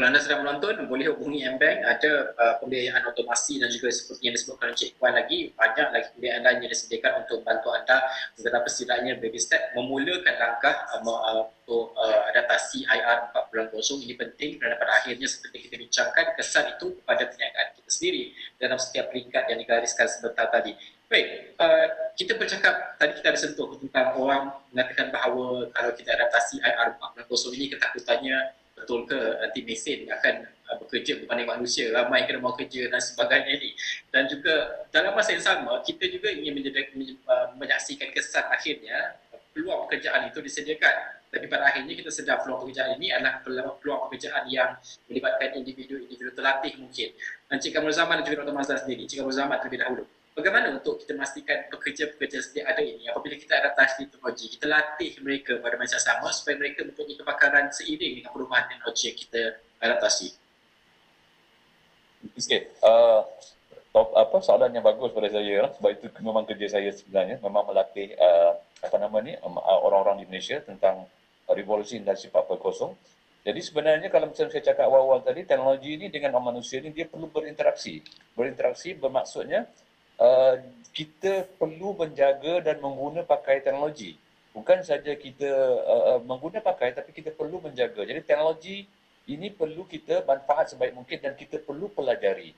Kalau anda sedang menonton, boleh hubungi M-Bank. Ada uh, pembiayaan otomasi dan juga seperti yang disebutkan Encik Puan lagi, banyak lagi pembiayaan lain yang disediakan untuk bantu anda tetapi setidaknya baby step memulakan langkah uh, uh, untuk uh, adaptasi IR 4.0 ini penting kerana pada akhirnya seperti kita bincangkan kesan itu kepada perniagaan kita sendiri dalam setiap peringkat yang digariskan sebentar tadi. Baik, uh, kita bercakap, tadi kita ada sentuh tentang orang mengatakan bahawa kalau kita adaptasi IR 4.0 ini ketakutannya betul ke? Nanti mesin akan uh, bekerja berbanding manusia ramai kena mau kerja dan sebagainya ni. Dan juga dalam masa yang sama kita juga ingin menjadi, uh, menyaksikan kesan akhirnya peluang pekerjaan itu disediakan. Tapi pada akhirnya kita sedar peluang pekerjaan ini adalah peluang pekerjaan yang melibatkan individu-individu terlatih mungkin. Encik Kamal Zaman dan juga Dr. Mazda sendiri. Encik Kamal Zaman terlebih dahulu bagaimana untuk kita memastikan pekerja-pekerja sedia ada ini apabila kita adaptasi teknologi, kita latih mereka pada masa sama supaya mereka mempunyai kepakaran seiring dengan perubahan teknologi yang kita adaptasi. Sikit. Uh, top, apa soalan yang bagus pada saya lah. sebab itu memang kerja saya sebenarnya memang melatih uh, apa nama ni um, orang-orang di Malaysia tentang revolusi industri 4.0 jadi sebenarnya kalau macam saya cakap awal-awal tadi teknologi ini dengan manusia ini dia perlu berinteraksi berinteraksi bermaksudnya uh, kita perlu menjaga dan mengguna pakai teknologi. Bukan saja kita uh, mengguna pakai tapi kita perlu menjaga. Jadi teknologi ini perlu kita manfaat sebaik mungkin dan kita perlu pelajari.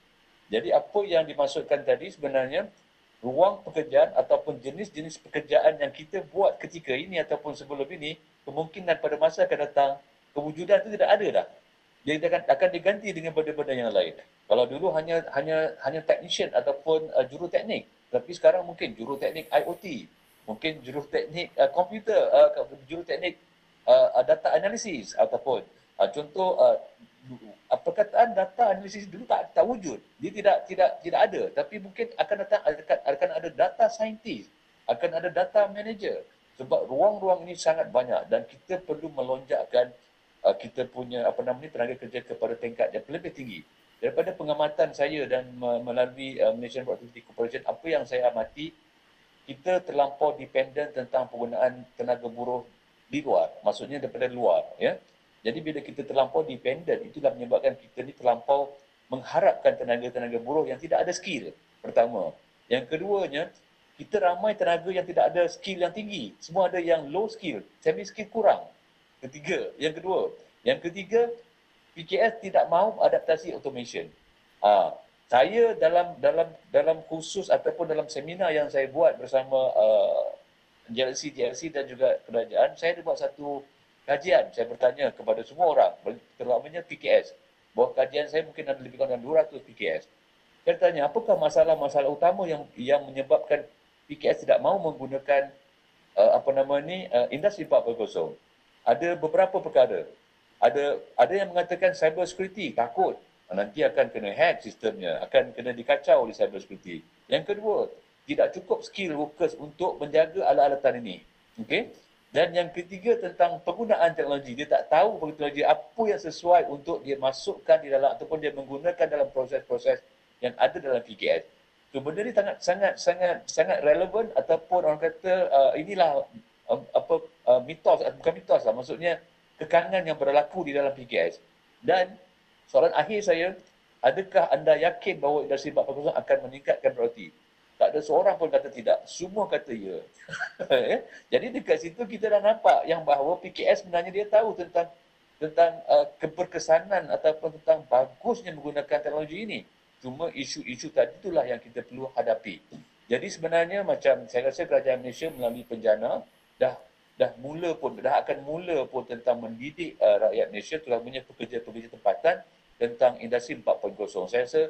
Jadi apa yang dimaksudkan tadi sebenarnya ruang pekerjaan ataupun jenis-jenis pekerjaan yang kita buat ketika ini ataupun sebelum ini kemungkinan pada masa akan datang kewujudan itu tidak ada dah. Dia akan akan diganti dengan benda-benda yang lain. Kalau dulu hanya hanya hanya technician ataupun uh, juru teknik, tapi sekarang mungkin juru teknik IoT, mungkin juru teknik uh, komputer, uh, juru teknik uh, data analisis ataupun uh, contoh uh, perkataan data analisis dulu tak tak wujud. Dia tidak tidak tidak ada. Tapi mungkin akan datang akan, akan ada data scientist akan ada data manager. Sebab ruang-ruang ini sangat banyak dan kita perlu melonjakkan uh, kita punya apa nama ni tenaga kerja kepada tingkat yang lebih tinggi daripada pengamatan saya dan melalui uh, Malaysian Productivity Corporation apa yang saya amati kita terlampau dependent tentang penggunaan tenaga buruh di luar maksudnya daripada luar ya jadi bila kita terlampau dependent, itulah menyebabkan kita ni terlampau mengharapkan tenaga-tenaga buruh yang tidak ada skill. Pertama. Yang keduanya, kita ramai tenaga yang tidak ada skill yang tinggi. Semua ada yang low skill, semi skill kurang. Ketiga. Yang kedua. Yang ketiga, PKS tidak mahu adaptasi automation. Ha, saya dalam dalam dalam khusus ataupun dalam seminar yang saya buat bersama uh, JLC, JLC dan juga kerajaan, saya ada buat satu kajian. Saya bertanya kepada semua orang terutamanya PKS bahawa kajian saya mungkin ada lebih kurang 200 PKS saya tanya apakah masalah-masalah utama yang yang menyebabkan PKS tidak mahu menggunakan uh, apa nama ni uh, industri 4.0 ada beberapa perkara ada ada yang mengatakan cyber security takut. Nanti akan kena hack sistemnya akan kena dikacau oleh cyber security. Yang kedua tidak cukup skill workers untuk menjaga alat-alatan ini. Okey? Dan yang ketiga tentang penggunaan teknologi. Dia tak tahu teknologi apa yang sesuai untuk dia masukkan di dalam ataupun dia menggunakan dalam proses-proses yang ada dalam PKS. So benda ni sangat sangat sangat sangat relevan ataupun orang kata uh, inilah uh, apa uh, mitos bukan mitos lah. Maksudnya kekangan yang berlaku di dalam PKS. Dan soalan akhir saya, adakah anda yakin bahawa industri 4.0 akan meningkatkan produktif? Tak ada seorang pun kata tidak. Semua kata ya. ya. Jadi dekat situ kita dah nampak yang bahawa PKS sebenarnya dia tahu tentang tentang uh, keberkesanan ataupun tentang bagusnya menggunakan teknologi ini. Cuma isu-isu tadi itulah yang kita perlu hadapi. Jadi sebenarnya macam saya rasa kerajaan Malaysia melalui penjana dah dah mula pun dah akan mula pun tentang mendidik uh, rakyat Malaysia terutamanya pekerja-pekerja tempatan tentang industri 4.0. Saya rasa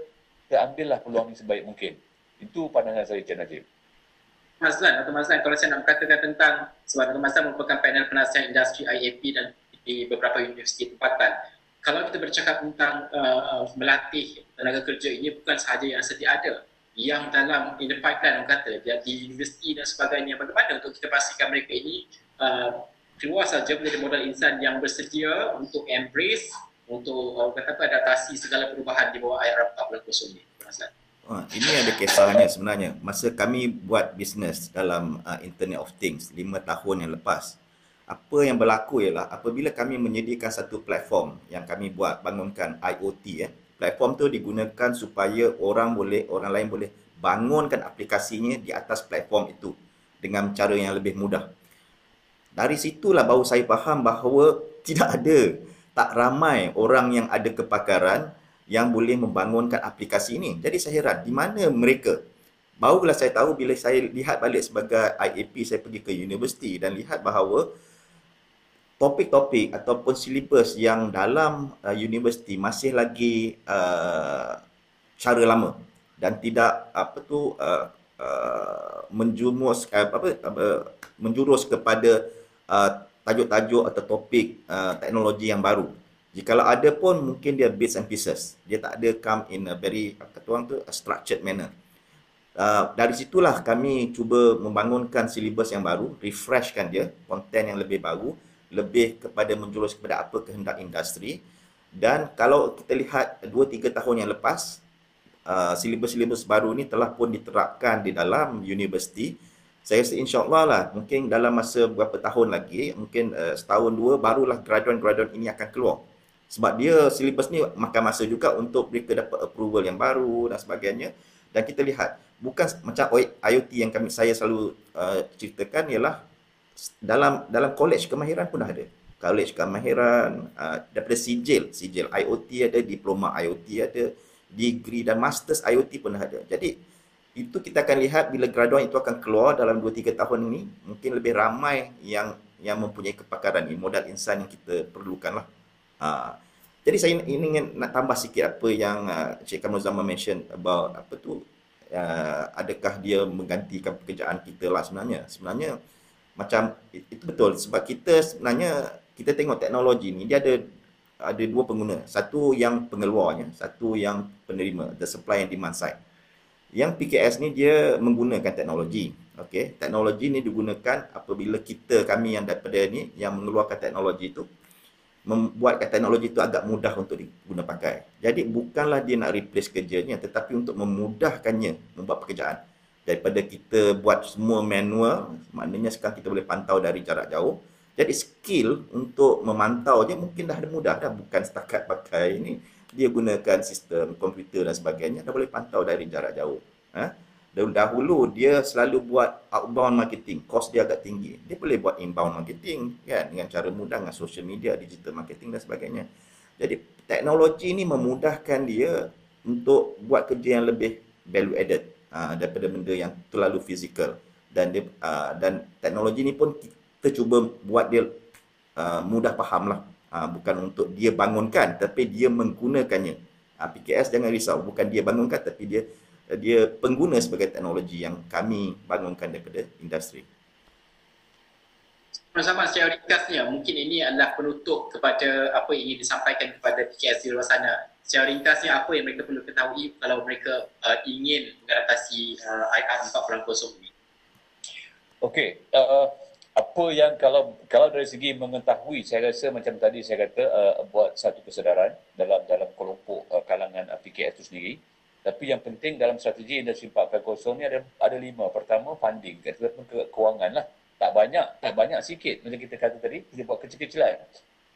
kita ambillah peluang ini sebaik mungkin. Itu pandangan saya, Cik Najib. Mas Lan atau Mas Lan, kalau saya nak katakan tentang sebab Mas Lan merupakan panel penasihat industri IAP dan di beberapa universiti tempatan. Kalau kita bercakap tentang uh, melatih tenaga kerja ini bukan sahaja yang sedia ada. Yang dalam in the pipeline orang kata di universiti dan sebagainya bagaimana untuk kita pastikan mereka ini uh, keluar saja menjadi modal insan yang bersedia untuk embrace untuk uh, kata apa adaptasi segala perubahan di bawah IRF 4.0 ini. Mas Lan. Oh, ini ada kisahnya sebenarnya. Masa kami buat bisnes dalam uh, Internet of Things lima tahun yang lepas, apa yang berlaku ialah apabila kami menyediakan satu platform yang kami buat bangunkan IoT. Eh, platform tu digunakan supaya orang boleh orang lain boleh bangunkan aplikasinya di atas platform itu dengan cara yang lebih mudah. Dari situlah baru saya faham bahawa tidak ada tak ramai orang yang ada kepakaran yang boleh membangunkan aplikasi ini. Jadi saya heran, di mana mereka? Barulah saya tahu bila saya lihat balik sebagai IAP, saya pergi ke universiti dan lihat bahawa topik-topik ataupun silibus yang dalam uh, universiti masih lagi uh, cara lama dan tidak apa tu uh, uh, menjumus uh, apa uh, menjurus kepada uh, tajuk-tajuk atau topik uh, teknologi yang baru Jikalau ada pun mungkin dia bits and pieces. Dia tak ada come in a very kata tuang tu a structured manner. Uh, dari situlah kami cuba membangunkan silibus yang baru, refreshkan dia, konten yang lebih baru, lebih kepada menjurus kepada apa kehendak industri. Dan kalau kita lihat 2-3 tahun yang lepas, uh, silibus-silibus baru ni telah pun diterapkan di dalam universiti. Saya rasa insyaAllah lah, mungkin dalam masa beberapa tahun lagi, mungkin uh, setahun dua, barulah graduan-graduan ini akan keluar. Sebab dia silibus ni makan masa juga untuk mereka dapat approval yang baru dan sebagainya. Dan kita lihat bukan macam IoT yang kami saya selalu uh, ceritakan ialah dalam dalam college kemahiran pun dah ada. College kemahiran, uh, daripada sijil, sijil IoT ada, diploma IoT ada, degree dan masters IoT pun ada. Jadi itu kita akan lihat bila graduan itu akan keluar dalam 2-3 tahun ini, mungkin lebih ramai yang yang mempunyai kepakaran ini, modal insan yang kita perlukan lah. Uh, jadi saya ingin nak tambah sikit apa yang uh, Cik Kamal Zaman mention about apa tu, uh, adakah dia menggantikan pekerjaan kita lah sebenarnya. Sebenarnya macam itu betul sebab kita sebenarnya kita tengok teknologi ni dia ada ada dua pengguna. Satu yang pengeluarnya, satu yang penerima, the supply and demand side. Yang PKS ni dia menggunakan teknologi. Okey, teknologi ni digunakan apabila kita kami yang daripada ni yang mengeluarkan teknologi itu membuatkan teknologi itu agak mudah untuk diguna pakai. Jadi bukanlah dia nak replace kerjanya tetapi untuk memudahkannya membuat pekerjaan. Daripada kita buat semua manual, maknanya sekarang kita boleh pantau dari jarak jauh. Jadi skill untuk memantau je mungkin dah ada mudah dah bukan setakat pakai ini dia gunakan sistem komputer dan sebagainya dah boleh pantau dari jarak jauh. Ha? Dahulu dia selalu buat outbound marketing, cost dia agak tinggi. Dia boleh buat inbound marketing kan dengan cara mudah dengan social media, digital marketing dan sebagainya. Jadi teknologi ini memudahkan dia untuk buat kerja yang lebih value added uh, daripada benda yang terlalu fizikal dan dia uh, dan teknologi ini pun kita cuba buat dia uh, mudah faham Uh, bukan untuk dia bangunkan tapi dia menggunakannya. Uh, PKS jangan risau. Bukan dia bangunkan tapi dia dia pengguna sebagai teknologi yang kami bangunkan daripada industri. Sama-sama secara ringkasnya, mungkin ini adalah penutup kepada apa yang ingin disampaikan kepada PKS di luar sana. Secara ringkasnya, apa yang mereka perlu ketahui kalau mereka uh, ingin mengatasi uh, IR 4.0 ini? Okey, uh, apa yang kalau kalau dari segi mengetahui saya rasa macam tadi saya kata uh, buat satu kesedaran dalam dalam kelompok uh, kalangan PKS itu sendiri. Tapi yang penting dalam strategi industri 4.0 ni ada ada lima. Pertama funding. Kata ke, keuangan lah. Tak banyak tak banyak sikit macam kita kata tadi kita buat kecil-kecilan.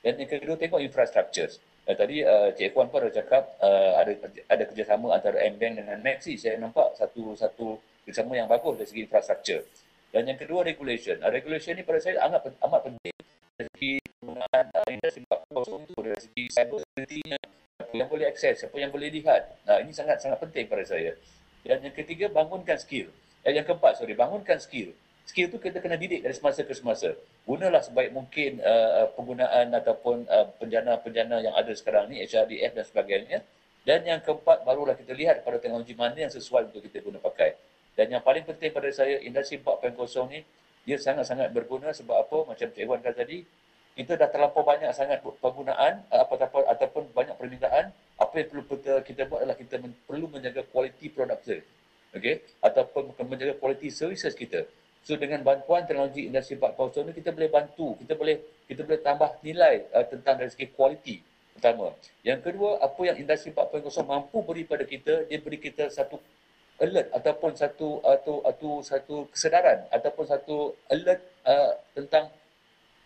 Dan yang kedua tengok infrastructure uh, tadi uh, Cik Puan pun ada cakap uh, ada ada kerjasama antara M-Bank dengan Maxi. Saya nampak satu satu kerjasama yang bagus dari segi infrastructure dan yang kedua regulation. Uh, regulation ni pada saya amat amat penting dari segi penggunaan uh, industri 4.0 dari segi cyber security siapa yang boleh akses, siapa yang boleh lihat. Nah, ini sangat sangat penting pada saya. Dan yang ketiga bangunkan skill. Eh, yang keempat sorry, bangunkan skill. Skill tu kita kena didik dari semasa ke semasa. Gunalah sebaik mungkin uh, penggunaan ataupun uh, penjana-penjana yang ada sekarang ni, HRDF dan sebagainya. Dan yang keempat, barulah kita lihat pada teknologi mana yang sesuai untuk kita guna pakai. Dan yang paling penting pada saya, industri 4.0 ni, dia sangat-sangat berguna sebab apa? Macam Cik Wan kata tadi, kita dah terlampau banyak sangat penggunaan apa-apa ataupun banyak permintaan. Apa yang perlu kita buat adalah kita perlu menjaga kualiti produk kita. Okay? Ataupun menjaga kualiti services kita. So dengan bantuan teknologi industri 4.0 ni kita boleh bantu, kita boleh kita boleh tambah nilai uh, tentang dari segi kualiti pertama. Yang kedua, apa yang industri 4.0 mampu beri pada kita, dia beri kita satu alert ataupun satu atau atau satu kesedaran ataupun satu alert uh, tentang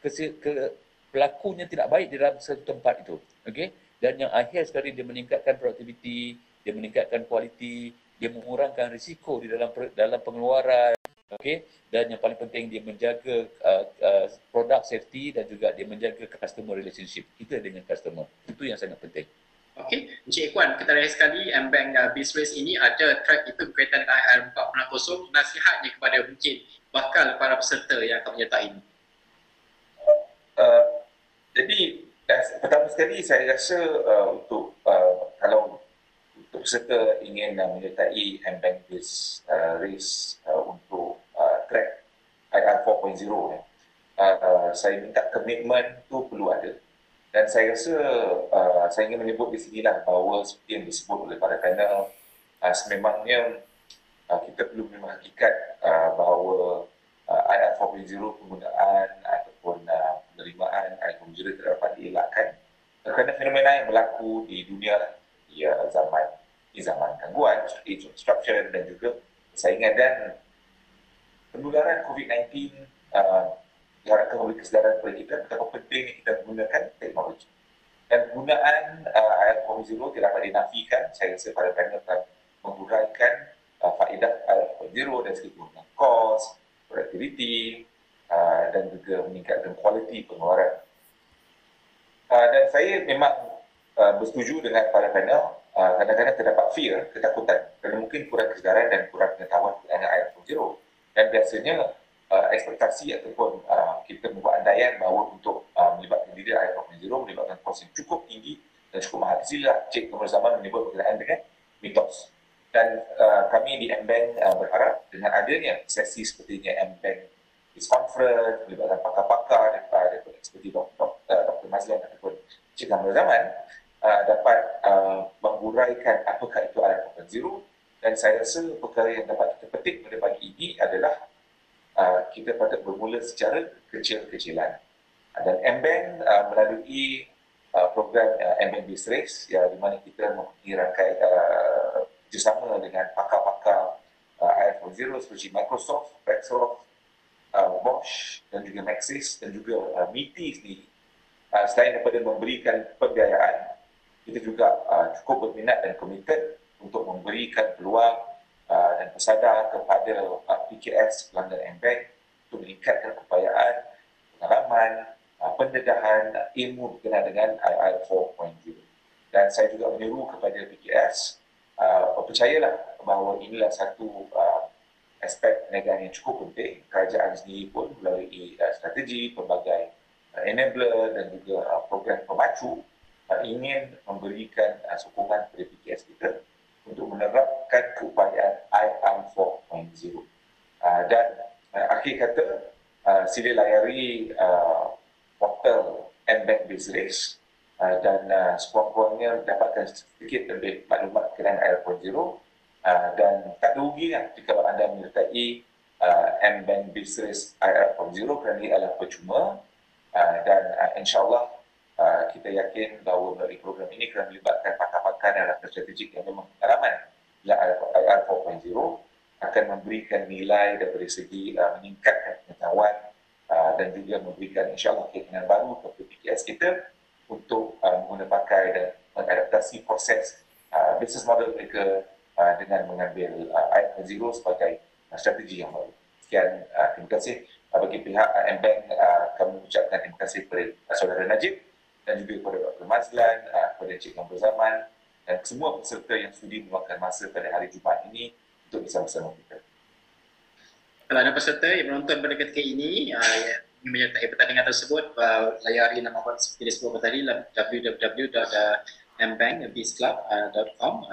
kese, ke pelakunya tidak baik di dalam satu tempat itu. Okey? Dan yang akhir sekali dia meningkatkan produktiviti dia meningkatkan kualiti dia mengurangkan risiko di dalam dalam pengeluaran. Okey? Dan yang paling penting dia menjaga uh, uh, produk safety dan juga dia menjaga customer relationship. Kita dengan customer. Itu yang sangat penting Okey, Encik Ikwan, kita raya sekali M-Bank uh, Bizrace ini ada track itu berkaitan dengan IR 4.0 nasihatnya kepada mungkin bakal para peserta yang akan menyertai ini. Uh, jadi pertama sekali saya rasa uh, untuk uh, kalau untuk peserta ingin uh, menyertai M-Bank Bizrace uh, untuk uh, track IR 4.0 ya, uh, saya minta komitmen tu perlu ada dan saya rasa uh, saya ingin menyebut di sini lah bahawa seperti yang disebut oleh para panel uh, sememangnya uh, kita perlu menghakikat uh, bahawa uh, IR 4.0 penggunaan ataupun uh, penerimaan IR 4.0 tidak dapat dielakkan kerana fenomena yang berlaku di dunia uh, zaman di zaman gangguan, age of disruption dan juga persaingan dan penularan COVID-19 uh, diharapkan memberi kesedaran kepada kita betapa pentingnya kita menggunakan teknologi. Dan penggunaan uh, ayat 4.0 tidak dapat dinafikan. Saya rasa pada panel akan menghuraikan uh, faedah ayat 4.0 dan penggunaan kos, productivity uh, dan juga meningkatkan kualiti pengeluaran. saya memang uh, bersetuju dengan para panel uh, kadang-kadang terdapat fear, ketakutan kerana mungkin kurang kesedaran dan kurang pengetahuan mengenai ayat 4.0 dan biasanya uh, ekspektasi ataupun uh, kita membuat andaian bahawa untuk uh, melibatkan diri ayat 4.0 melibatkan kos yang cukup tinggi dan cukup mahal. Sila Cik Kemur Zaman menyebut berkenaan dengan mitos. Dan uh, kami di MBank uh, berharap dengan adanya sesi sepertinya MBank Peace Conference, melibatkan pakar-pakar daripada seperti Dr. Dr. Mazlan ataupun Cik Kemur Zaman uh, dapat uh, menguraikan apakah itu ayat 4.0 dan saya rasa perkara yang dapat kita petik pada pagi ini adalah uh, kita patut bermula secara kecil-kecilan. Dan MBank uh, melalui uh, program uh, MBank Base Race ya, di mana kita mempunyai rangkaian uh, bersama dengan pakar-pakar uh, IFO0 seperti Microsoft, Microsoft, uh, Bosch dan juga Maxis dan juga uh, MITI sendiri. Uh, selain daripada memberikan pembiayaan, kita juga uh, cukup berminat dan komited untuk memberikan peluang dan pesadar kepada PKS pelanggan MBank untuk meningkatkan keupayaan, pengalaman, uh, pendedahan ilmu berkenaan dengan II 4.0. Dan saya juga menyeru kepada PKS uh, percayalah bahawa inilah satu uh, aspek perniagaan yang cukup penting. Kerajaan sendiri pun melalui strategi, pelbagai enabler dan juga program pemacu ingin memberikan sokongan kepada PKS kita untuk menerapkan keupayaan IAM 4.0. Uh, dan uh, akhir kata, uh, sila layari uh, portal MBank Business. Uh, dan uh, sekurang-kurangnya dapatkan sedikit lebih maklumat berkenaan Air 4.0 uh, dan tak ada rugi lah jika anda menyertai uh, M-Bank Business Air 4.0 kerana ia adalah percuma. Uh, dan uh, insyaAllah uh, kita yakin bahawa melalui program ini kerana melibatkan pakar-pakar dan rakyat strategik yang memang pengalaman dalam IR 4.0 akan memberikan nilai dari segi uh, meningkatkan pengetahuan uh, dan juga memberikan insyaAllah keyakinan baru kepada PKS kita untuk uh, menggunakan pakai dan mengadaptasi proses uh, business model mereka uh, dengan mengambil uh, IFN Zero sebagai uh, strategi yang baru. Sekian, uh, terima kasih uh, bagi pihak uh, MBank uh, kami ucapkan terima kasih kepada uh, saudara Najib dan juga kepada Dr. Mazlan, uh, kepada Encik Nombor Zaman dan semua peserta yang sudi meluangkan masa pada hari Jumaat ini untuk bersama-sama kita. Kalau ada peserta yang menonton pada ketika ini, uh, ingin menyertai pertandingan tersebut uh, layari nama web seperti disebut tadi www.mbankbizclub.com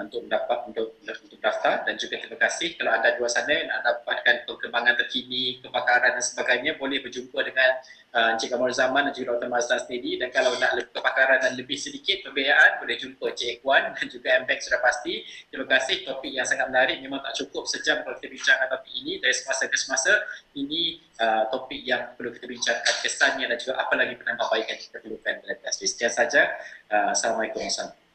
uh, untuk mendapat untuk, untuk daftar. Dan juga terima kasih kalau anda di luar sana nak dapatkan perkembangan terkini kepakaran dan sebagainya boleh berjumpa dengan uh, Encik Kamal Zaman dan juga Dr. Mazlan sendiri. Dan kalau nak lebih kepakaran dan lebih sedikit pembiayaan boleh jumpa Encik Ekwan dan juga MBank sudah pasti. Terima kasih. Topik yang sangat menarik memang tak cukup sejam kalau kita bincangkan topik ini. Dari semasa ke semasa ini uh, topik yang perlu kita bincangkan kesannya dan juga apa lagi penambahbaikan kita perlukan dalam industri sekian saja uh, Assalamualaikum warahmatullahi